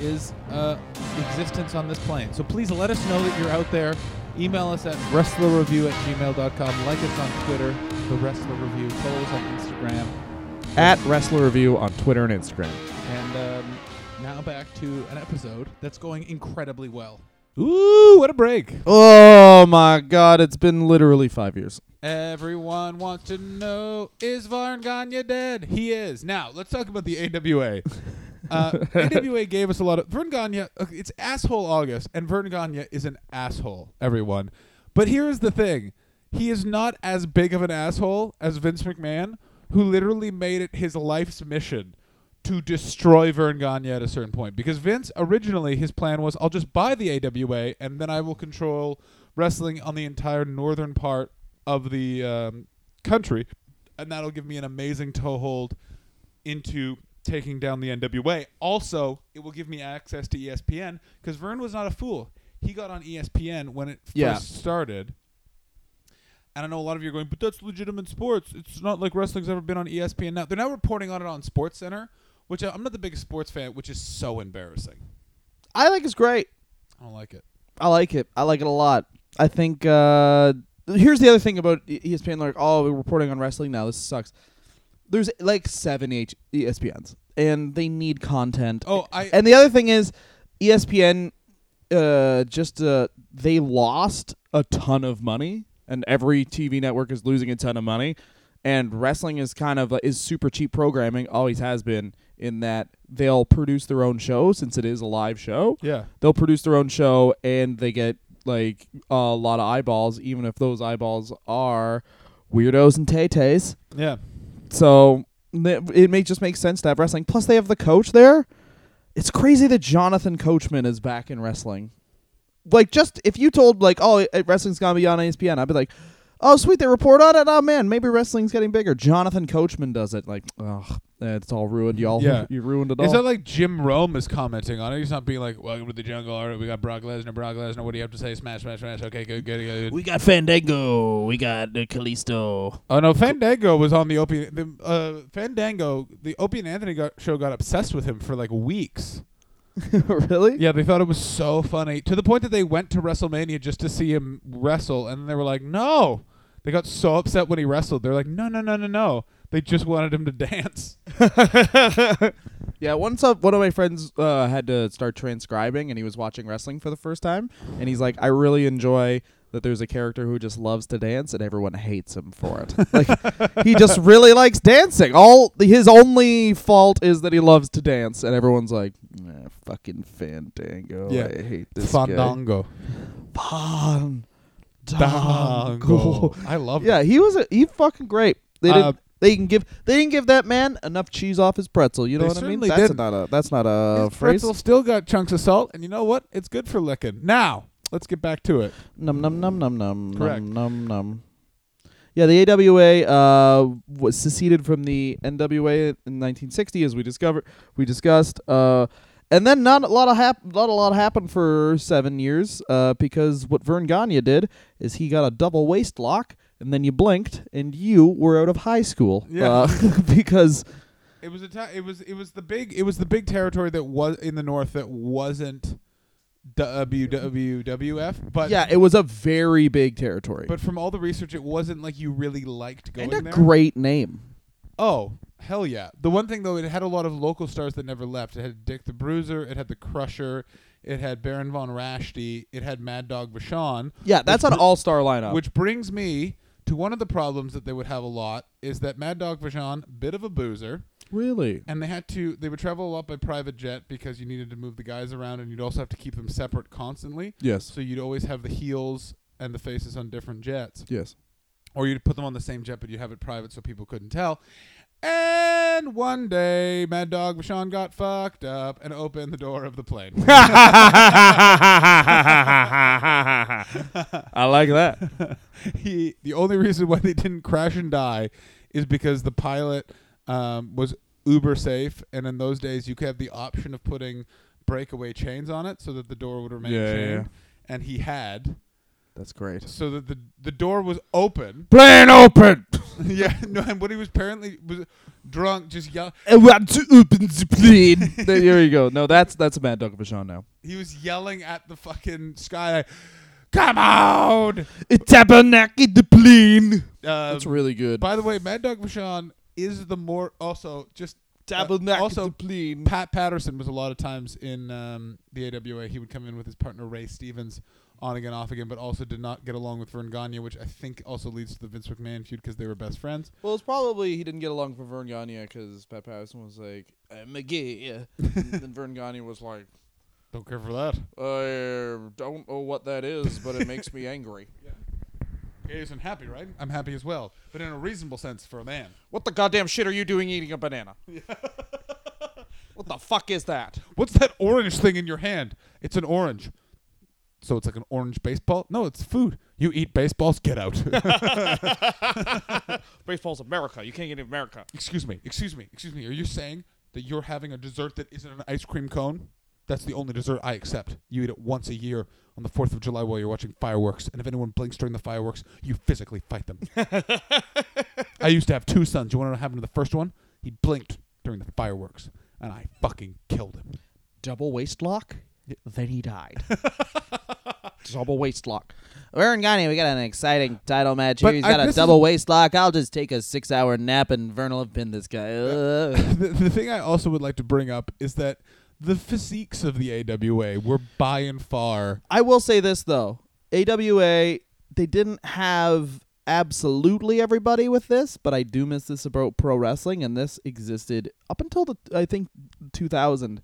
is uh, existence on this plane. So please let us know that you're out there. Email us at wrestlerreview at gmail.com. Like us on Twitter, The Wrestler Review. Follow us on Instagram. At Wrestler Review on Twitter and Instagram. And um, now back to an episode that's going incredibly well. Ooh, what a break. Oh my God! It's been literally five years. Everyone wants to know is Verne Gagne dead? He is. Now, let's talk about the AWA. <laughs> Uh, <laughs> AWA gave us a lot of. Verne Gagne, it's asshole August, and Verne Gagne is an asshole, everyone. But here's the thing he is not as big of an asshole as Vince McMahon, who literally made it his life's mission to destroy Verne Gagne at a certain point. Because Vince, originally, his plan was I'll just buy the AWA, and then I will control wrestling on the entire northern part of the um, country, and that'll give me an amazing toehold into taking down the NWA. Also, it will give me access to ESPN because Verne was not a fool. He got on ESPN when it Yeah. first started. And I know a lot of you are going, but that's legitimate sports. It's not like wrestling's ever been on ESPN now. They're now reporting on it on Sports Center, which I- I'm not the biggest sports fan, which is so embarrassing. I think it's great. I don't like it. I like it. I like it a lot. I think uh, here's the other thing about ESPN. Like, oh, we're reporting on wrestling now. This sucks. There's like seven H- ESPNs, and they need content. Oh, I And the other thing is, ESPN, uh, just uh, they lost a ton of money, and every TV network is losing a ton of money. And wrestling is kind of uh, is super cheap programming, always has been. In that they'll produce their own show since it is a live show yeah. they'll produce their own show and they get like a lot of eyeballs, even if those eyeballs are weirdos and tay-tays. Yeah. So it may just make sense to have wrestling. Plus, they have the coach there. It's crazy that Jonathan Coachman is back in wrestling. Like, just if you told like, oh, wrestling's gonna be on ESPN, I'd be like, oh, sweet, they report on it. Oh man, maybe wrestling's getting bigger. Jonathan Coachman does it. Like, oh, it's all ruined, y'all. Yeah. <laughs> you ruined it all. Is that like Jim Rome is commenting on it? He's not being like, "Welcome to the jungle." All right, we got Brock Lesnar. Brock Lesnar. What do you have to say? Smash, smash, smash. Okay, good, good, good. We got Fandango. We got uh, Kalisto. oh no, Fandango was on the Opie. The uh, Fandango, the Opie and Anthony got, show got obsessed with him for like weeks. <laughs> really? Yeah, they thought it was so funny to the point that they went to WrestleMania just to see him wrestle, and they were like, "No." They got so upset when he wrestled. They're like, "No, no, no, no, no." They just wanted him to dance. <laughs> Yeah, once uh, one of my friends uh, had to start transcribing, and he was watching wrestling for the first time, and he's like, "I really enjoy that there's a character who just loves to dance, and everyone hates him for it. <laughs> like, he just really likes dancing. All his only fault is that he loves to dance, and everyone's like, nah, "Fucking Fandango, Yeah. I hate this guy." Fandango. Fandango. I love it. Yeah, he was a, he fucking great. They didn't. Uh, they can give. They didn't give that man enough cheese off his pretzel. You know what I mean? That's did. not a. That's not a His phrase. pretzel still got chunks of salt, and you know what? It's good for licking. Now, let's get back to it. Num num num num num Correct. num num num. Yeah, the AWA uh, was seceded from the NWA in 1960, as we discovered, we discussed, uh, and then not a lot of hap- not a lot happened for seven years uh, because what Verne Gagne did is he got a double waist lock, and then you blinked, and you were out of high school. Yeah. uh, <laughs> because It was a ti- it was it was the big it was the big territory that was in the north that wasn't WWF, but yeah, it was a very big territory but from all the research, it wasn't like you really liked going and a there. great name. Oh, hell yeah. The one thing though, it had a lot of local stars that never left. It had Dick the Bruiser, it had the Crusher, it had Baron von Raschke, it had Mad Dog Vachon. Yeah, that's an br- all-star lineup. Which brings me to one of the problems that they would have a lot is that Mad Dog Vachon, bit of a boozer, really? and they had to they would travel a lot by private jet because you needed to move the guys around and you'd also have to keep them separate constantly. Yes. So you'd always have the heels and the faces on different jets. Yes. or you'd put them on the same jet, but you'd have it private so people couldn't tell. And one day, Mad Dog Vachon got fucked up and opened the door of the plane. <laughs> I like that. <laughs> he, the only reason why they didn't crash and die is because the pilot um, was uber safe, and in those days, you could have the option of putting breakaway chains on it so that the door would remain Yeah, yeah, chained. yeah. And he had, That's great. so that the the door was open. <laughs> Plane open. <laughs> yeah, no, and what he was apparently was drunk, just yell. I want to open the plane. <laughs> there you go. No, that's that's a Mad Dog Vachon now. He was yelling at the fucking sky, "Come on!" It's a tabernacle the plane. Um, That's really good. by the way, Mad Dog Vachon is the more also just Tabernacle also, the plane. Pat Patterson was a lot of times in um, the AWA. He would come in with his partner Ray Stevens on again, off again, but also did not get along with Verne Gagne, which I think also leads to the Vince McMahon feud because they were best friends. Well, it's probably he didn't get along with Verne Gagne because Pat Patterson was like, "I'm a gay," <laughs> and then Verne Gagne was like, Don't care for that. "I don't know what that is, but it makes me angry." <laughs> Yeah. Gay isn't happy, right? I'm happy as well, but in a reasonable sense for a man. What the goddamn shit are you doing eating a banana? <laughs> what the fuck is that? What's that orange thing in your hand? It's an orange. So it's like an orange baseball? No, it's food. You eat baseballs, get out. <laughs> Baseball's America. You can't get in America. excuse me, excuse me, excuse me. Are you saying that you're having a dessert that isn't an ice cream cone? That's the only dessert I accept. You eat it once a year on the 4th of July while you're watching fireworks. And if anyone blinks during the fireworks, you physically fight them. <laughs> I used to have two sons. You want to know what happened to the first one? He blinked during the fireworks, and I fucking killed him. Double waist lock. Then he died. <laughs> double waist lock. Verne Gagne, we got an exciting title match here. But He's I- uh, got a this is- double waist lock. I'll just take a six-hour nap, and Verne will have pinned this guy. Uh, Ugh. the, the thing I also would like to bring up is that the physiques of the AWA were by and far. I will say this though, AWA they didn't have absolutely everybody with this, but I do miss this about pro wrestling, and this existed up until the I think 2000.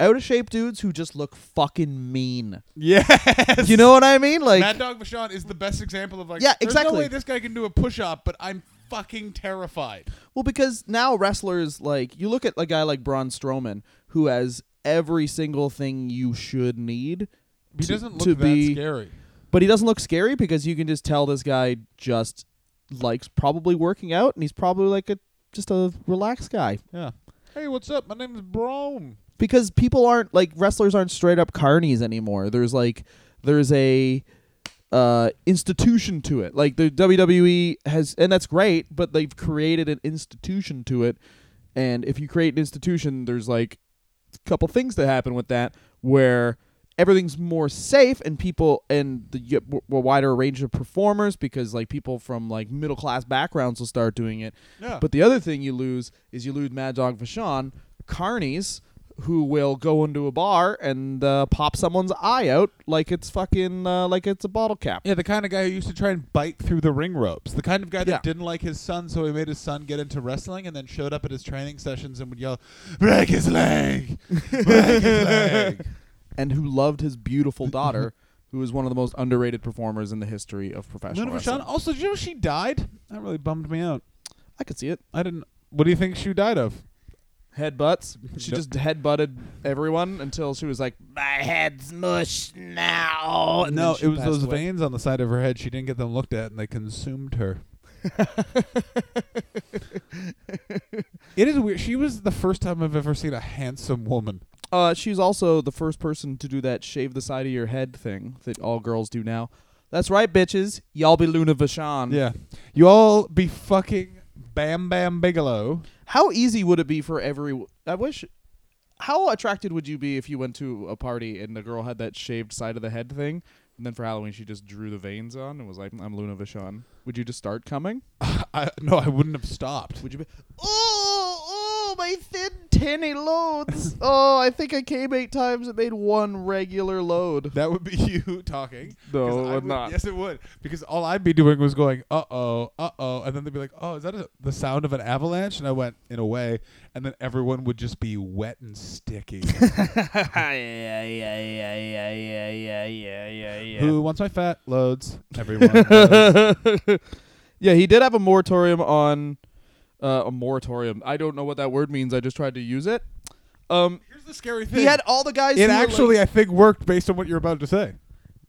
Out of shape dudes who just look fucking mean. Yes. You know what I mean? Like Mad Dog Vachon is the best example of like. Yeah, There's no exactly. way this guy can do a push up, but I'm fucking terrified. Well, because now wrestlers like you look at a guy like Braun Strowman who has every single thing you should need, He To- doesn't look to that be- scary. but he doesn't look scary because you can just tell this guy just likes probably working out and he's probably like a just a relaxed guy. Yeah. Hey, what's up? My name is Brome. Because people aren't like wrestlers aren't straight up carnies anymore. There's like there's a uh institution to it. Like the WWE has and that's great, but they've created an institution to it. And if you create an institution, there's like a couple things that happen with that where everything's more safe and people and the w- wider range of performers because like people from like middle class backgrounds will start doing it. Yeah. But the other thing you lose is you lose Mad Dog Vachon, carnies who will go into a bar and uh, pop someone's eye out like it's fucking uh, like it's a bottle cap. yeah, the kind of guy who used to try and bite through the ring ropes. The kind of guy that Yeah. didn't like his son, so he made his son get into wrestling and then showed up at his training sessions and would yell, Break his leg! Break his leg! <laughs> And who loved his beautiful <laughs> daughter, who is one of the most underrated performers in the history of professional Luna wrestling. Vachon. Also, did you know she died? That really bummed me out. I could see it. I didn't. What do you think she died of? Headbutts. She just headbutted everyone until she was like, "My head's mush now." And no, then she it was passed those away. veins on the side of her head. She didn't get them looked at, and they consumed her. <laughs> It is weird. She was the first time I've ever seen a handsome woman. Uh, she's also the first person to do that shave the side of your head thing that all girls do now. That's right, bitches. Y'all be Luna Vachon. Yeah, you all be fucking Bam Bam Bigelow. How easy would it be for every? I wish. How attracted would you be if you went to a party and the girl had that shaved side of the head thing, and then for Halloween she just drew the veins on and was like, "I'm Luna Vachon." Would you just start coming? <laughs> I no, I wouldn't have stopped. Would you be? Oh, tinny loads. <laughs> oh, I think I came eight times and made one regular load. That would be <laughs> you talking. No, I it would not. Yes, it would. Because all I'd be doing was going, uh oh, uh oh, and then they'd be like, oh, is that a, the sound of an avalanche? And I went, in a way, and then everyone would just be wet and sticky. <laughs> yeah, yeah, yeah, yeah, yeah, yeah, yeah, yeah, yeah. Who wants my fat loads? Everyone. knows. yeah, he did have a moratorium on uh, a moratorium. I don't know what that word means. I just tried to use it. Um, Here's the scary thing. he had all the guys. it who were, actually, like, I think, worked based on what you're about to say.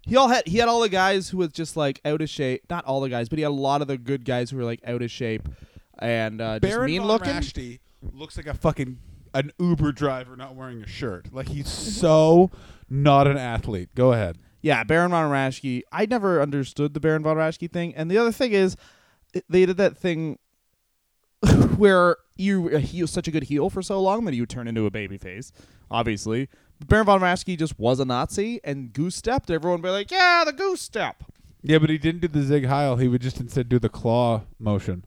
he all had he had all the guys who was just like out of shape. Not all the guys, but he had a lot of the good guys who were like out of shape and uh, just Baron mean von looking. Raschke looks like a fucking an Uber driver not wearing a shirt. Like he's <laughs> so not an athlete. Go ahead. Yeah, Baron von Raschke. I never understood the Baron von Raschke thing. And the other thing is, it- they did that thing <laughs> where you he was such a good heel for so long that you turn into a baby face. Obviously, but Baron von Raschke just was a Nazi and goose stepped. Everyone would be like, "Yeah, the goose step." Yeah, but he didn't do the Sieg Heil. He would just instead do the claw motion.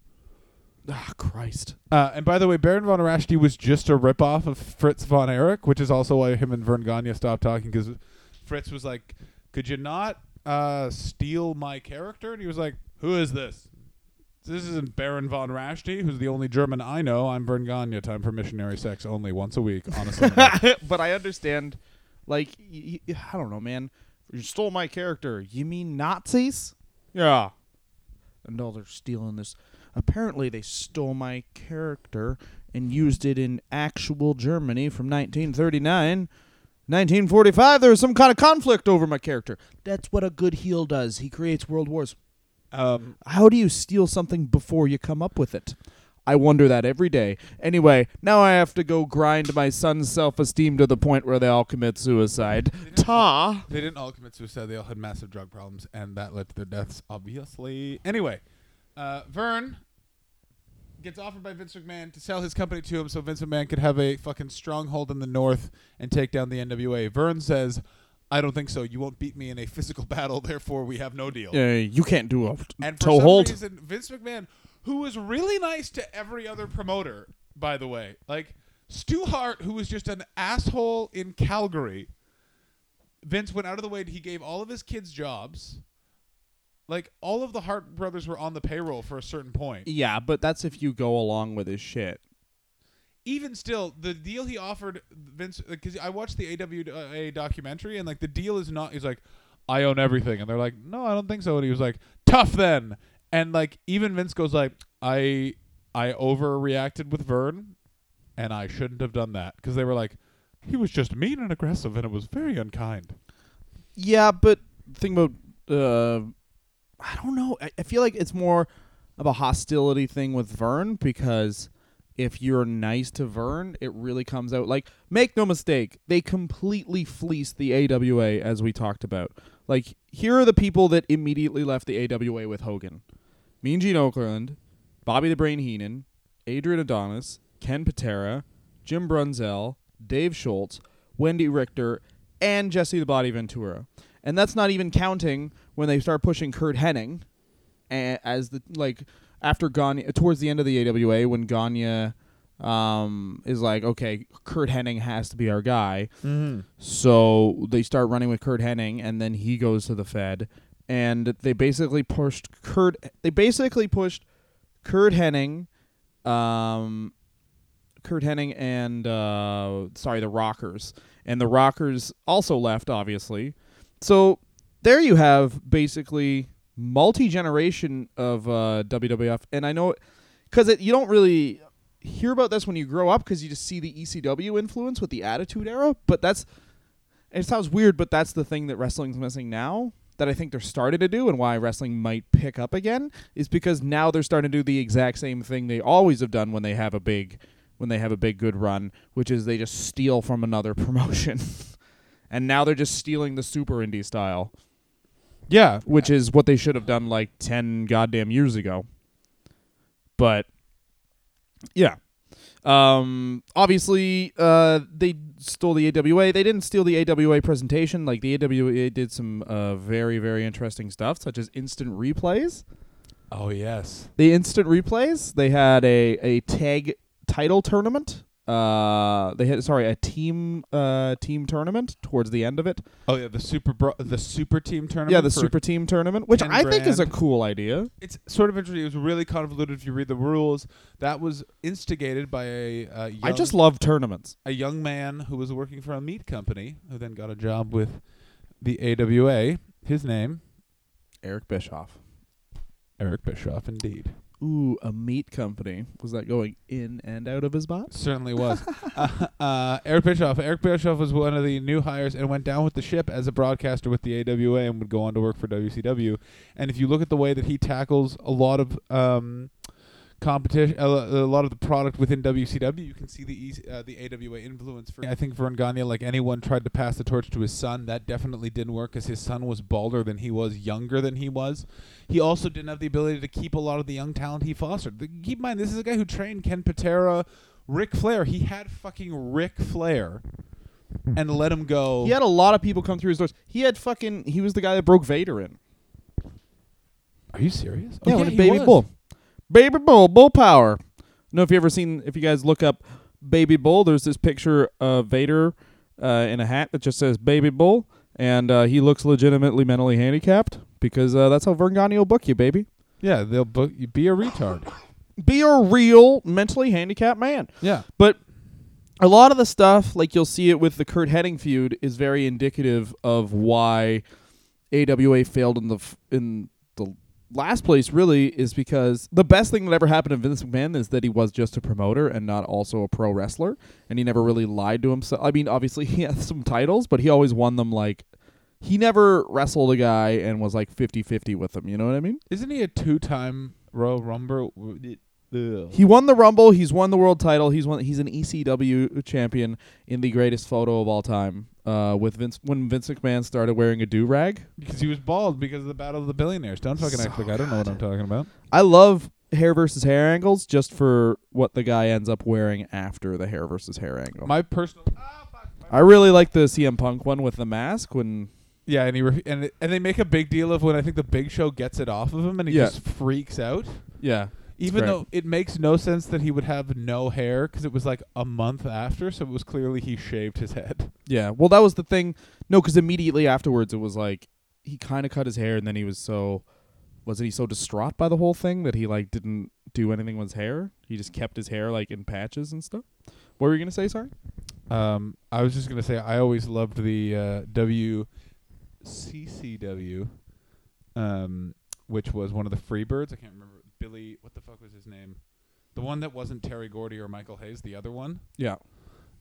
Ah, Christ. Uh, and by the way, Baron von Raschke was just a ripoff of Fritz von Erich, which is also why him and Verne Gagne stopped talking because Fritz was like, "Could you not uh, steal my character?" And he was like, "Who is this? This isn't Baron von Raschke, who's the only German I know. I'm Verne Gagne. Time for missionary sex only once a week honestly. <laughs> but I understand. Like, y- y- I don't know, man. You stole my character. You mean Nazis? Yeah. No, they're stealing this. Apparently, they stole my character and used it in actual Germany from 1939. 1945, there was some kind of conflict over my character. That's what a good heel does. He creates world wars. Um, How do you steal something before you come up with it? I wonder that every day. Anyway, now I have to go grind my son's self esteem to the point where they all commit suicide. Ta! they didn't all commit suicide. They all had massive drug problems, and that led to their deaths, obviously. Anyway, uh, Verne gets offered by Vince McMahon to sell his company to him so Vince McMahon could have a fucking stronghold in the North and take down the NWA. Verne says, I don't think so. You won't beat me in a <laughs> physical battle, therefore we have no deal. Uh, you can't do a And for toe some hold. reason, Vince McMahon, who was really nice to every other promoter, by the way, like Stu Hart, who was just an asshole in Calgary. Vince went out of the way. He gave all of his kids jobs. Like all of the Hart brothers were on the payroll for a certain point. Yeah, but that's if you go along with his shit. Even still, the deal he offered Vince, because I watched the AWA documentary, and like the deal is not. He's like, I own everything, and they're like, No, I don't think so. And he was like, Tough then. And like even Vince goes like, I I overreacted with Verne, and I shouldn't have done that because they were like, he was just mean and aggressive, and it was very unkind. Yeah, but think about uh I don't know. I, I feel like it's more of a hostility thing with Verne because if you're nice to Verne, it really comes out like make no mistake, they completely fleeced the AWA as we talked about. Like here are the people that immediately left the AWA with Hogan. Mean Gene Okerlund, Bobby the Brain Heenan, Adrian Adonis, Ken Patera, Jim Brunzell, Dave Schultz, Wendi Richter, and Jesse the Body Ventura. And that's not even counting when they start pushing Curt Hennig as the like after Gagne towards the end of the AWA when Gagne um, is like, okay, Curt Hennig has to be our guy. Mm-hmm. So they start running with Curt Hennig, and then he goes to the Fed, and they basically pushed Curt. They basically pushed Curt Hennig, um, Curt Hennig, and uh, sorry, the Rockers, and the Rockers also left, obviously. So there you have basically multi generation of uh, WWF, and I know because you don't really hear about this when you grow up because you just see the ECW influence with the Attitude Era. But that's it sounds weird, but that's the thing that wrestling's missing now. That I think they're starting to do, and why wrestling might pick up again is because now they're starting to do the exact same thing they always have done when they have a big, when they have a big good run, which is they just steal from another <laughs> promotion, and now they're just stealing the super indie style, Yeah, which is what they should have done like ten goddamn years ago. But yeah, um, obviously, uh, they stole the AWA. They didn't steal the AWA presentation. Like the AWA did some uh, very, very interesting stuff, such as instant replays. Oh yes. The instant replays. They had a a tag title tournament. Uh, they had sorry a team uh team tournament towards the end of it. Oh yeah, the super bro- the super team tournament. yeah, the super team tournament, which 10 I think is a cool idea. It's sort of interesting. It was really convoluted if you read the rules. That was instigated by a uh, young, I just love tournaments. a young man who was working for a meat company who then got a job with the AWA. His name Eric Bischoff. Eric Bischoff, indeed. Ooh, a meat company. Was that going in and out of his box? Certainly was. <laughs> uh, uh, Eric Bischoff. Eric Bischoff was one of the new hires and went down with the ship as a broadcaster with the AWA and would go on to work for WCW. And if you look at the way that he tackles a lot of um, competition, a, a lot of the product within WCW, you can see the uh, the AWA influence. For I think Verne Gagne, like anyone, tried to pass the torch to his son. That definitely didn't work because his son was balder than he was, younger than he was. He also didn't have the ability to keep a lot of the young talent he fostered. Keep in mind, this is a guy who trained Ken Patera, Ric Flair. He had fucking Ric Flair, and let him go. He had a lot of people come through his doors. He had fucking. He was the guy that broke Vader in. Are you serious? yeah, oh, when he a baby was. bull, baby bull, bull power. Know if you ever seen, if you guys look up baby bull, there's this picture of Vader uh, in a hat that just says baby bull, and uh, he looks legitimately mentally handicapped because uh, that's how Verne Gagne will book you, baby. Yeah, they'll book you. Be a retard. <laughs> Be a real mentally handicapped man. Yeah. But a lot of the stuff, like you'll see it with the Curt Hennig feud, is very indicative of why AWA failed in the f- in the last place. Really, is because the best thing that ever happened to Vince McMahon is that he was just a promoter and not also a pro wrestler, and he never really lied to himself. I mean, obviously <laughs> he had some titles, but he always won them like. He never wrestled a guy and was like 50-50 with him. You know what I mean? Isn't he a two-time Royal Rumble? He won the Rumble. He's won the world title. He's won. He's an ECW champion in the greatest photo of all time. Uh, with Vince when Vince McMahon started wearing a do rag. Because he was bald because of the Battle of the Billionaires. Don't fucking act So like I don't know what I'm talking about. I love hair versus hair angles just for what the guy ends up wearing after the hair versus hair angle. My personal. Ah, fuck. I really like the CM Punk one with the mask when Yeah, and he re- and it, and they make a big deal of when I think the Big Show gets it off of him, and he Yeah. just freaks out. yeah Even though it makes no sense that he would have no hair because it was like a month after, so it was clearly he shaved his head. <laughs> yeah well that was the thing. No because immediately afterwards it was like he kind of cut his hair and then he was so wasn't he so distraught by the whole thing that he like didn't do anything with his hair? He just kept his hair like in patches and stuff? What were you gonna say sorry? Um, I was just gonna say I always loved the uh, WCCW, um, which was one of the Freebirds. I can't remember Billy. What the fuck was his name? The one that wasn't Terry Gordy or Michael Hayes. The other one. yeah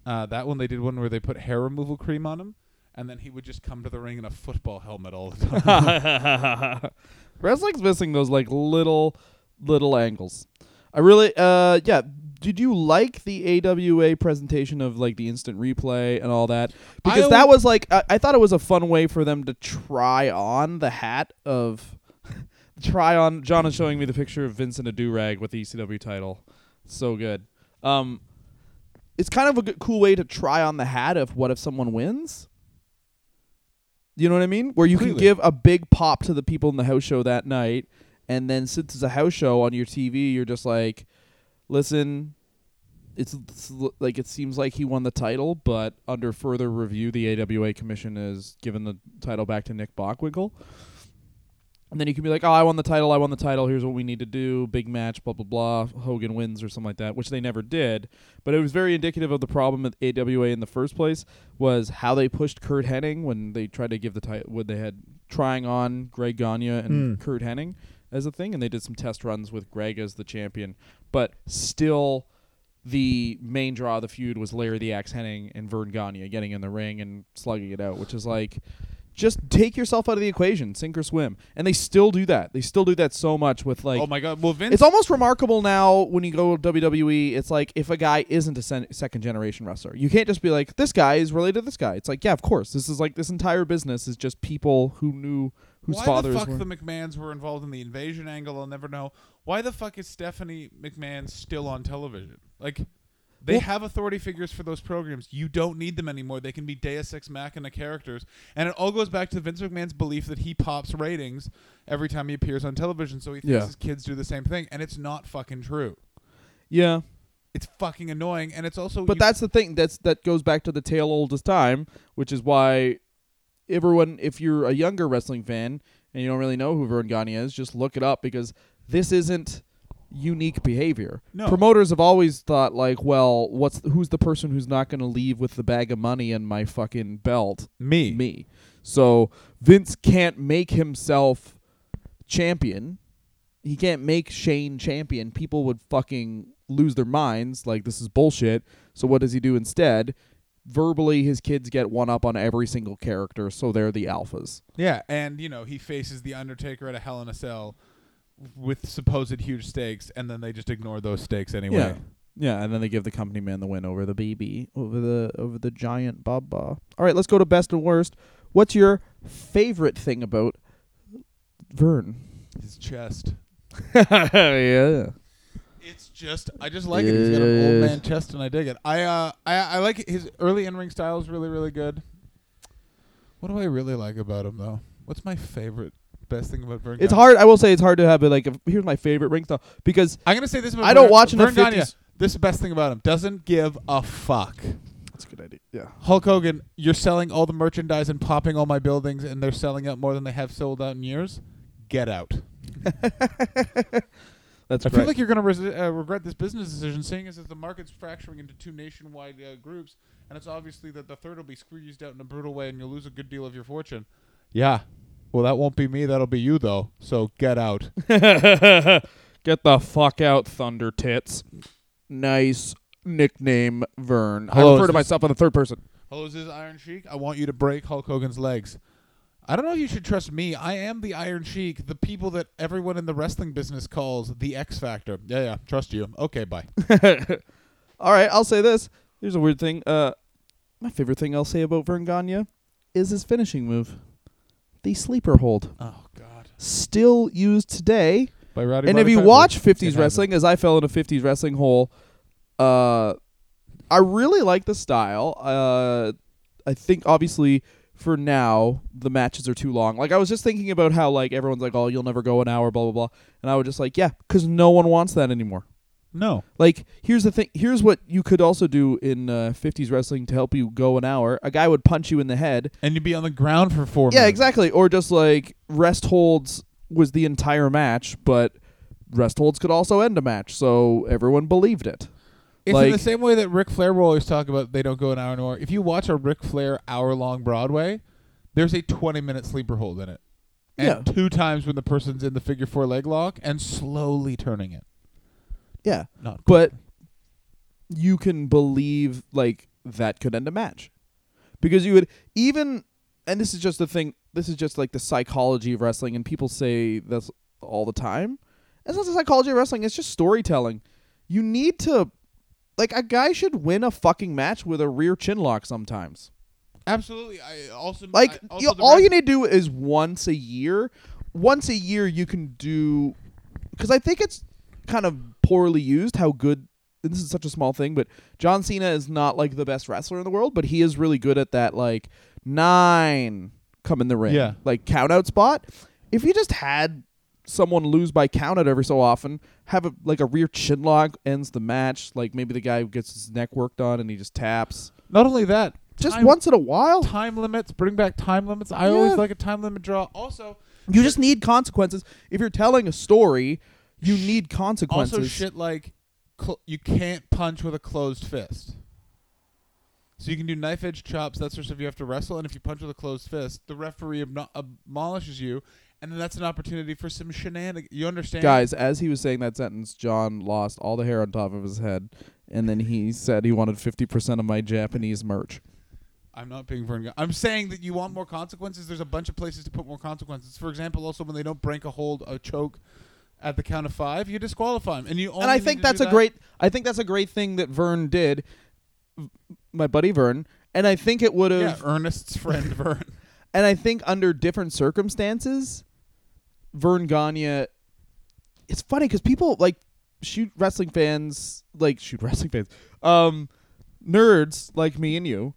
Uh, that one they did one where they put hair removal cream on him, and then he would just come to the ring in a football helmet all the time. <laughs> Wrestling's missing those like little little angles. I really uh yeah. Did you like the AWA presentation of like the instant replay and all that? Because I that was like I, I thought it was a fun way for them to try on the hat of try on John is showing me the picture of Vincent in a do rag with the ECW title. So good. Um it's kind of a good, cool way to try on the hat of what if someone wins? You know what I mean? Where you can give a big pop to the people in the house show that night, and then since it's a house show on your TV, you're just like, listen, it's, it's like it seems like he won the title, but under further review, the AWA commission has given the title back to Nick Bockwinkel. And then you can be like, oh, I won the title, I won the title, here's what we need to do, big match, blah, blah, blah, Hogan wins or something like that, which they never did. But it was very indicative of the problem with AWA in the first place was how they pushed Curt Hennig when they tried to give the title, when they had trying on Greg Gagne and Mm. Curt Hennig as a thing, and they did some test runs with Greg as the champion, but still the main draw of the feud was Larry the Axe Hennig and Verne Gagne getting in the ring and slugging it out, which is like just take yourself out of the equation, sink or swim. And they still do that. They still do that so much with like oh my god. Well, Vince. it's almost remarkable now when you go to WWE. It's like if a guy isn't a sen- second generation wrestler, you can't just be like, this guy is related to this guy. It's like, yeah, of course. This is like this entire business is just people who knew whose Why fathers the fuck were. the McMahons were involved in the invasion angle? I'll never know. Why the fuck is Stephanie McMahon still on television? Like, they Well- have authority figures for those programs. You don't need them anymore. They can be Deus Ex Machina characters, and it all goes back to Vince McMahon's belief that he pops ratings every time he appears on television. So he thinks Yeah. his kids do the same thing, and it's not fucking true. yeah, It's fucking annoying, and it's also. but that's the thing. That's that goes back to the tale oldest time, which is why everyone, if you're a younger wrestling fan and you don't really know who Verne Gagne is, just look it up because this isn't unique behavior. No. Promoters have always thought like, well, what's who's the person who's not going to leave with the bag of money and my fucking belt? me. Me. So Vince can't make himself champion. He can't make Shane champion. People would fucking lose their minds like this is bullshit. So what does he do instead? Verbally his kids get one up on every single character, so they're the alphas. Yeah, and you know he faces the Undertaker at a Hell in a Cell with supposed huge stakes, and then they just ignore those stakes anyway. Yeah. Yeah, and then they give the company man the win over the BB, over the over the giant Baba. All right, let's go to best and worst. What's your favorite thing about Verne? His chest. <laughs> yeah. It's just I just like it. He's got an old man chest, and I dig it. I uh I I like it. his early in ring style is really really good. What do I really like about him though? What's my favorite best thing about Verne? It's Gagne? hard. I will say it's hard to have it like. If, here's my favorite ring because I'm gonna say this about I don't Verne- watch enough Verne Gagne. 50s. This is the best thing about him. Doesn't give a fuck. that's a good idea. Yeah, Hulk Hogan, you're selling all the merchandise and popping all my buildings, and they're selling out more than they have sold out in years. Get out. <laughs> that's I feel like you're going to res- uh, regret this business decision, seeing as that the market's fracturing into two nationwide uh, groups, and it's obviously that the third will be squeezed out in a brutal way, and you'll lose a good deal of your fortune. Yeah. Well, that won't be me. That'll be you, though. So get out. <laughs> Get the fuck out, Thunder Tits. Nice nickname, Verne. Hello, I refer to myself in the third person. Hello, is this Iron Sheik? I want you to break Hulk Hogan's legs. I don't know if you should trust me. I am the Iron Sheik, the people that everyone in the wrestling business calls the X Factor. Yeah, yeah. Trust you. Okay, bye. <laughs> All right, I'll say this. Here's a weird thing. Uh, my favorite thing I'll say about Verne Gagne is his finishing move, the sleeper hold. Oh, God. Still used today. By Rowdy and Roddy if you Piper. watch 50s happens. wrestling, as I fell in a 50s wrestling hole, uh, I really like the style. Uh, I think obviously for now the matches are too long. Like I was just thinking about how like everyone's like, "Oh, you'll never go an hour," blah blah blah, and I was just like, "Yeah," because no one wants that anymore. No. Like here's the thing. Here's what you could also do in uh, 50s wrestling to help you go an hour. A guy would punch you in the head. And you'd be on the ground for four Yeah, minutes. exactly. Or just like rest holds was the entire match, but rest holds could also end a match, so everyone believed it. It's in Like- the same way that Ric Flair will always talk about they don't go an hour anymore. If you watch a Ric Flair hour long Broadway, there's a 20 minute sleeper hold in it. And Yeah. two times when the person's in the figure four leg lock and slowly turning it. Yeah, Not but you can believe like that could end a match. Because you would even and this is just the thing this is just like the psychology of wrestling and people say this all the time. It's not the psychology of wrestling it's just storytelling. You need to like a guy should win a fucking match with a rear chin lock sometimes. Absolutely. I also like I, also you, all you need to do is once a year once a year you can do because i think it's kind of poorly used how good this is such a small thing but john cena is not like the best wrestler in the world but he is really good at that like nine come in the ring Yeah. like count out spot if you just had someone lose by count out every so often have a like a rear chin lock ends the match like maybe the guy gets his neck worked on and he just taps Not only that, just time, once in a while time limits, bring back time limits. I Yeah. always like a time limit draw. Also, You just need consequences. If you're telling a story, you need consequences. Also, shit like cl- you can't punch with a closed fist. So you can do knife edge chops, that sort of stuff. You have to wrestle, and if you punch with a closed fist, the referee abno- abolishes you, and then that's an opportunity for some shenanigans. You understand? Guys, as he was saying that sentence, John lost all the hair on top of his head, and then he said he wanted fifty percent of my Japanese merch. I'm not being Verne. I'm saying that you want more consequences. There's a bunch of places to put more consequences. For example, also when they don't break a hold, a choke at the count of five, you disqualify him, and you. Only and I think that's a that- great. I think that's a great thing that Verne did, my buddy Verne. And I think it would have. Yeah, Ernest's friend <laughs> Verne. And I think under different circumstances, Verne Gagne. It's funny because people like shoot wrestling fans, like shoot wrestling fans, um, nerds like me and you,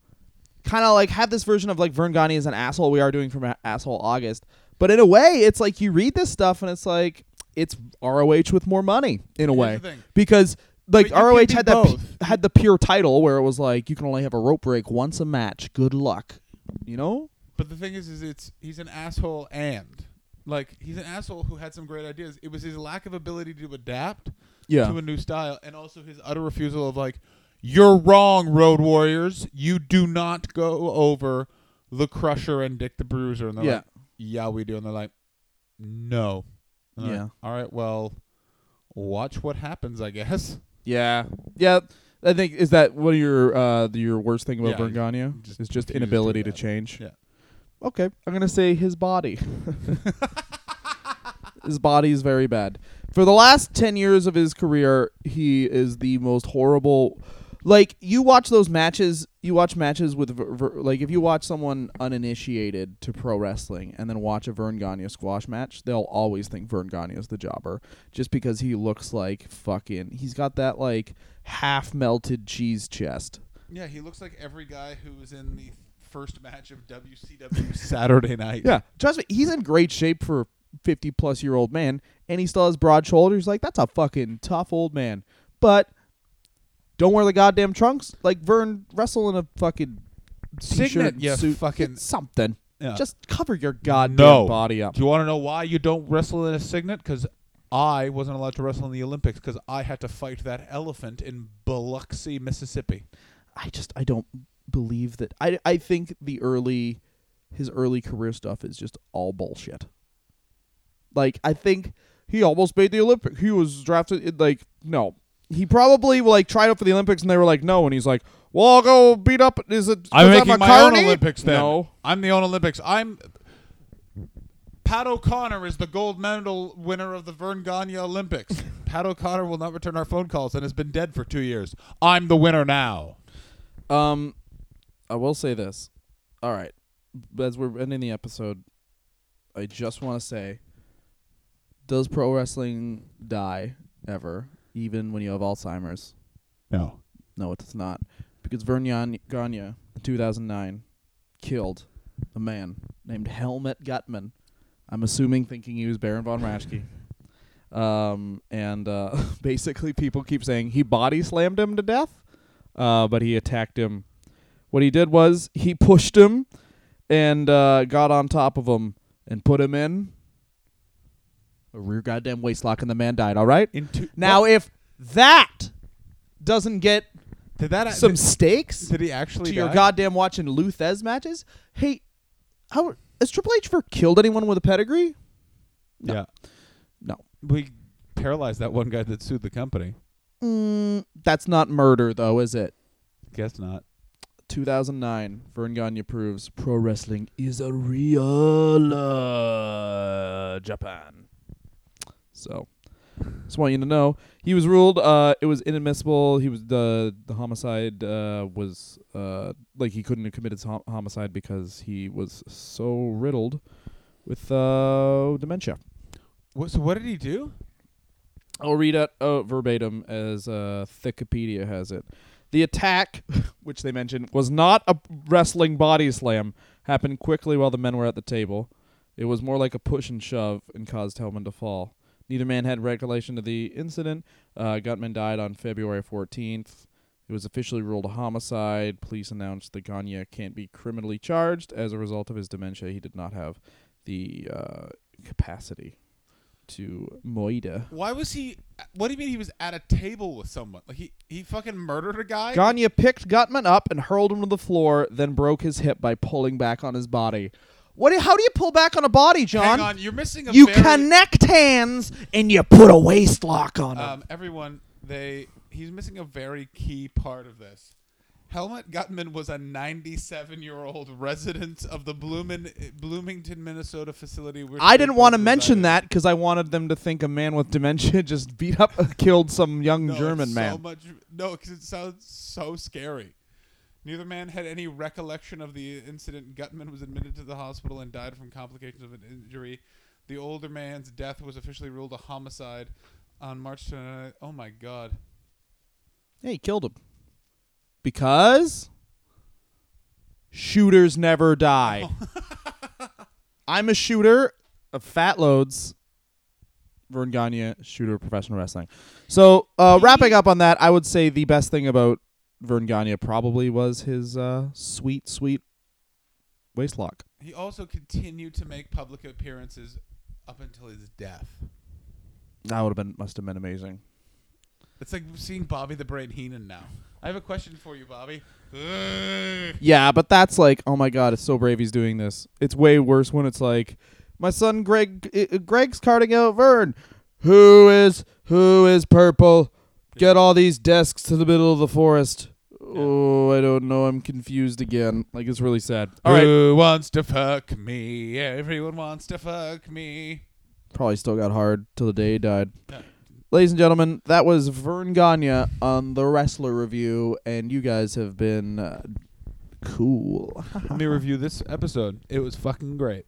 kind of like have this version of like Verne Gagne is an asshole. We are doing from a- asshole August, but in a way, it's like you read this stuff and it's like it's ROH with more money in a way thing. because like But you ROH can had that p- both. had the pure title where it was like you can only have a rope break once a match. Good luck, you know. But the thing is, is it's he's an asshole and like he's an asshole who had some great ideas. It was his lack of ability to adapt Yeah. to a new style, and also his utter refusal of like, "You're wrong, Road Warriors. You do not go over the Crusher and Dick the Bruiser." And they're Yeah. like, "Yeah, we do." And they're like, "No." And Yeah. like, All right. Well, watch what happens. I guess. Yeah, yeah. I think is that one of your uh your worst thing about Yeah, Gagne just is just refuses to inability to change. Yeah. Okay, I'm gonna say his body. <laughs> his body is very bad. For the last ten years of his career, he is the most horrible. Like you watch those matches, you watch matches with Ver, Ver, like if you watch someone uninitiated to pro wrestling and then watch a Verne Gagne squash match, they'll always think Verne Gagne is the jobber just because he looks like fucking. He's got that like half melted cheese chest. Yeah, he looks like every guy who was in the first match of WCW <laughs> Saturday Night. Yeah, trust me, he's in great shape for a fifty plus year old man, and he still has broad shoulders. Like that's a fucking tough old man. But don't wear the goddamn trunks. Like Verne, wrestle in a fucking singlet, you suit, fucking- something. Yeah. Just cover your goddamn No. body up. Do you want to know why you don't wrestle in a singlet? Because I wasn't allowed to wrestle in the Olympics because I had to fight that elephant in Biloxi, Mississippi. I just I don't believe that. I I think the early his early career stuff is just all bullshit. Like I think he almost made the Olympic. He was drafted it, like no. He probably like tried out for the Olympics and they were like no and he's like, "Well, I'll go beat up is it I'm making my own Olympics then. No. I'm the own Olympics. I'm. Pat O'Connor is the gold medal winner of the Verne Gagne Olympics. <laughs> Pat O'Connor will not return our phone calls and has been dead for two years. I'm the winner now. Um I will say this. All right. As we're ending the episode, I just want to say does pro wrestling die ever even when you have Alzheimer's? No. No, it does not. Because Verne Yan- Gagne, in 2009, killed a man named Helmut Gutmann. I'm assuming thinking he was Baron von Raschke. <laughs> Um, and uh, <laughs> basically, people keep saying he body slammed him to death, uh, but he attacked him. What he did was he pushed him and uh, got on top of him and put him in a rear goddamn waistlock, and the man died. All right. In two, Now, what? if that doesn't get did that some did, stakes did he actually to your goddamn watching Lou Thesz matches, hey, how has Triple H ever killed anyone with a pedigree? No. Yeah. No. We paralyzed that one guy that sued the company. Mm, that's not murder, though, is it? Guess not. 2009, Verne Gagne proves pro wrestling is a real uh, Japan. So, just want you to know he was ruled. Uh, it was inadmissible. He was the the homicide uh, was uh like he couldn't have committed hom- homicide because he was so riddled with uh dementia. What, so what did he do? I'll read it uh, verbatim as uh, Wikipedia has it. The attack, <laughs> which they mentioned, was not a wrestling body slam. Happened quickly while the men were at the table. It was more like a push and shove and caused Hellman to fall. Neither man had recollection of the incident. Uh, Gutmann died on February 14th. It was officially ruled a homicide. Police announced that Gagne can't be criminally charged. As a result of his dementia, he did not have the uh, capacity to moida. Why was he? What do you mean he was at a table with someone? Like he he fucking murdered a guy? Gagne picked Gutmann up and hurled him to the floor, then broke his hip by pulling back on his body. What? Do, how do you pull back on a body, John? Hang on, you're missing a You very, connect hands and you put a waist lock on him. Um, everyone, they he's missing a very key part of this. Helmut Gutmann was a 97-year-old resident of the Bloomin, Bloomington, Minnesota facility. Where I didn't want to mention that because I wanted them to think a man with dementia <laughs> just beat up, <laughs> killed some young No, German so man. much, no, because it sounds so scary. Neither man had any recollection of the incident. Gutmann was admitted to the hospital and died from complications of an injury. The older man's death was officially ruled a homicide on March 29th. Oh my God! Hey, he killed him. Because shooters never die. <laughs> I'm a shooter of fat loads. Verne Gagne, shooter of professional wrestling. So, uh, wrapping up on that, I would say the best thing about Verne Gagne probably was his uh, sweet, sweet waist lock. He also continued to make public appearances up until his death. That would have been must have been amazing. It's like seeing Bobby the Brain Heenan now. I have a question for you, Bobby. <laughs> Yeah, but that's like, oh my god, it's so brave he's doing this. It's way worse when it's like, my son Greg, uh, Greg's carting out Verne. Who is who is purple? Get all these desks to the middle of the forest. Oh, I don't know. I'm confused again. Like it's really sad. All right, Who wants to fuck me? Everyone wants to fuck me. probably still got hard till the day he died. Yeah. Ladies and gentlemen, that was Verne Gagne on the Wrestler Review, and you guys have been uh, cool. <laughs> Let me review this episode. It was fucking great.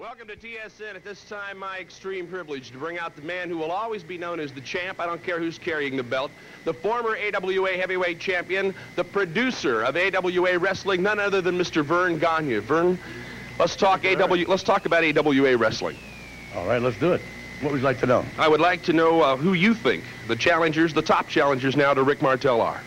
Welcome to TSN. At this time, my extreme privilege to bring out the man who will always be known as the champ. I don't care who's carrying the belt. The former AWA heavyweight champion, the producer of AWA wrestling, none other than Mr. Verne Gagne. Verne, let's talk AW. Let's talk about AWA wrestling. All right, let's do it. What would you like to know? I would like to know uh, who you think the challengers, the top challengers now to Rick Martel are.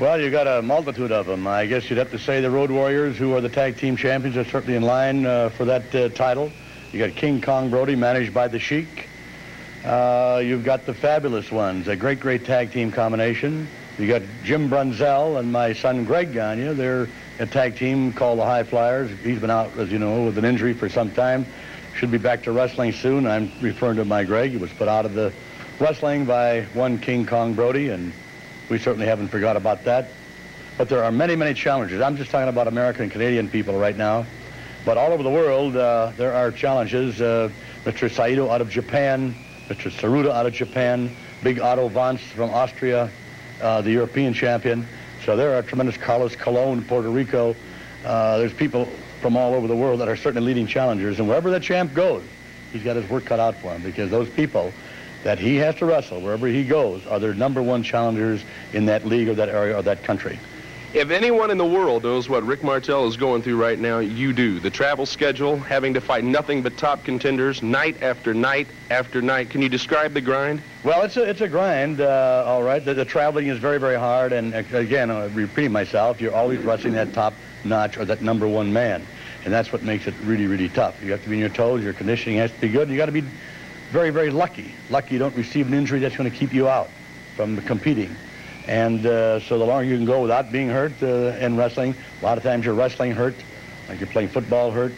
Well, you got a multitude of them. I guess you'd have to say the Road Warriors, who are the tag team champions, are certainly in line uh, for that uh, title. You got King Kong Brody, managed by the Sheik. Uh, you've got the Fabulous Ones, a great, great tag team combination. You got Jim Brunzell and my son Greg Gagne. They're a tag team called the High Flyers. He's been out, as you know, with an injury for some time. Should be back to wrestling soon. I'm referring to my Greg. He was put out of the wrestling by one King Kong Brody, and we certainly haven't forgot about that. But there are many, many challenges. I'm just talking about American and Canadian people right now. But all over the world, uh, there are challenges. Uh, Mr. Saito out of Japan, Mr. Saruda out of Japan, Big Otto Wanz from Austria, uh, the European champion. So there are tremendous Carlos Colon, Puerto Rico. Uh, there's people from all over the world that are certainly leading challengers. And wherever the champ goes, he's got his work cut out for him because those people that he has to wrestle wherever he goes are their number one challengers in that league or that area or that country. If anyone in the world knows what Rick Martel is going through right now, you do. The travel schedule, having to fight nothing but top contenders night after night after night. Can you describe the grind? Well, it's a, it's a grind, uh, all right. The, the traveling is very, very hard. And uh, again, uh, repeating myself, you're always wrestling that top notch or that number one man. And that's what makes it really, really tough. You have to be on your toes. Your conditioning has to be good. You got to be very, very lucky. Lucky you don't receive an injury that's going to keep you out from competing. And uh, so the longer you can go without being hurt uh, in wrestling, a lot of times you're wrestling hurt, like you're playing football hurt.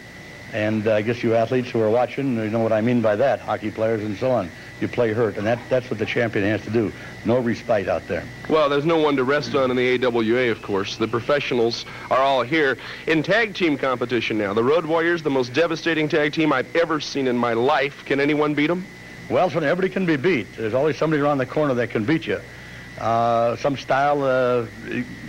And uh, I guess you athletes who are watching, you know what I mean by that, hockey players and so on. You play hurt, and that, that's what the champion has to do. No respite out there. Well, there's no one to rest on in the AWA, of course. The professionals are all here in tag team competition now. The Road Warriors, the most devastating tag team I've ever seen in my life. Can anyone beat them? Well, so everybody can be beat. There's always somebody around the corner that can beat you. Uh, some style, uh,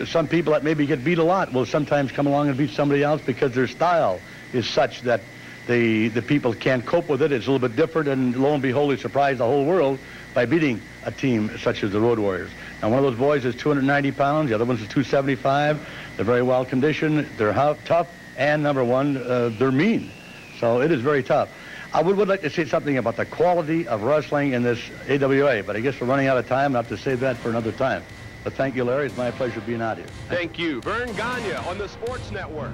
some people that maybe get beat a lot will sometimes come along and beat somebody else because their style is such that the, the people can't cope with it. It's a little bit different, and lo and behold, he surprised the whole world by beating a team such as the Road Warriors. Now, one of those boys is 290 pounds. The other one's is 275. They're very well conditioned. They're tough, and number one, uh, they're mean. So it is very tough. I would, would like to say something about the quality of wrestling in this AWA, but I guess we're running out of time. I'll have to save that for another time. But thank you, Larry. It's my pleasure being out here. Thank you. Verne Gagne on the Sports Network.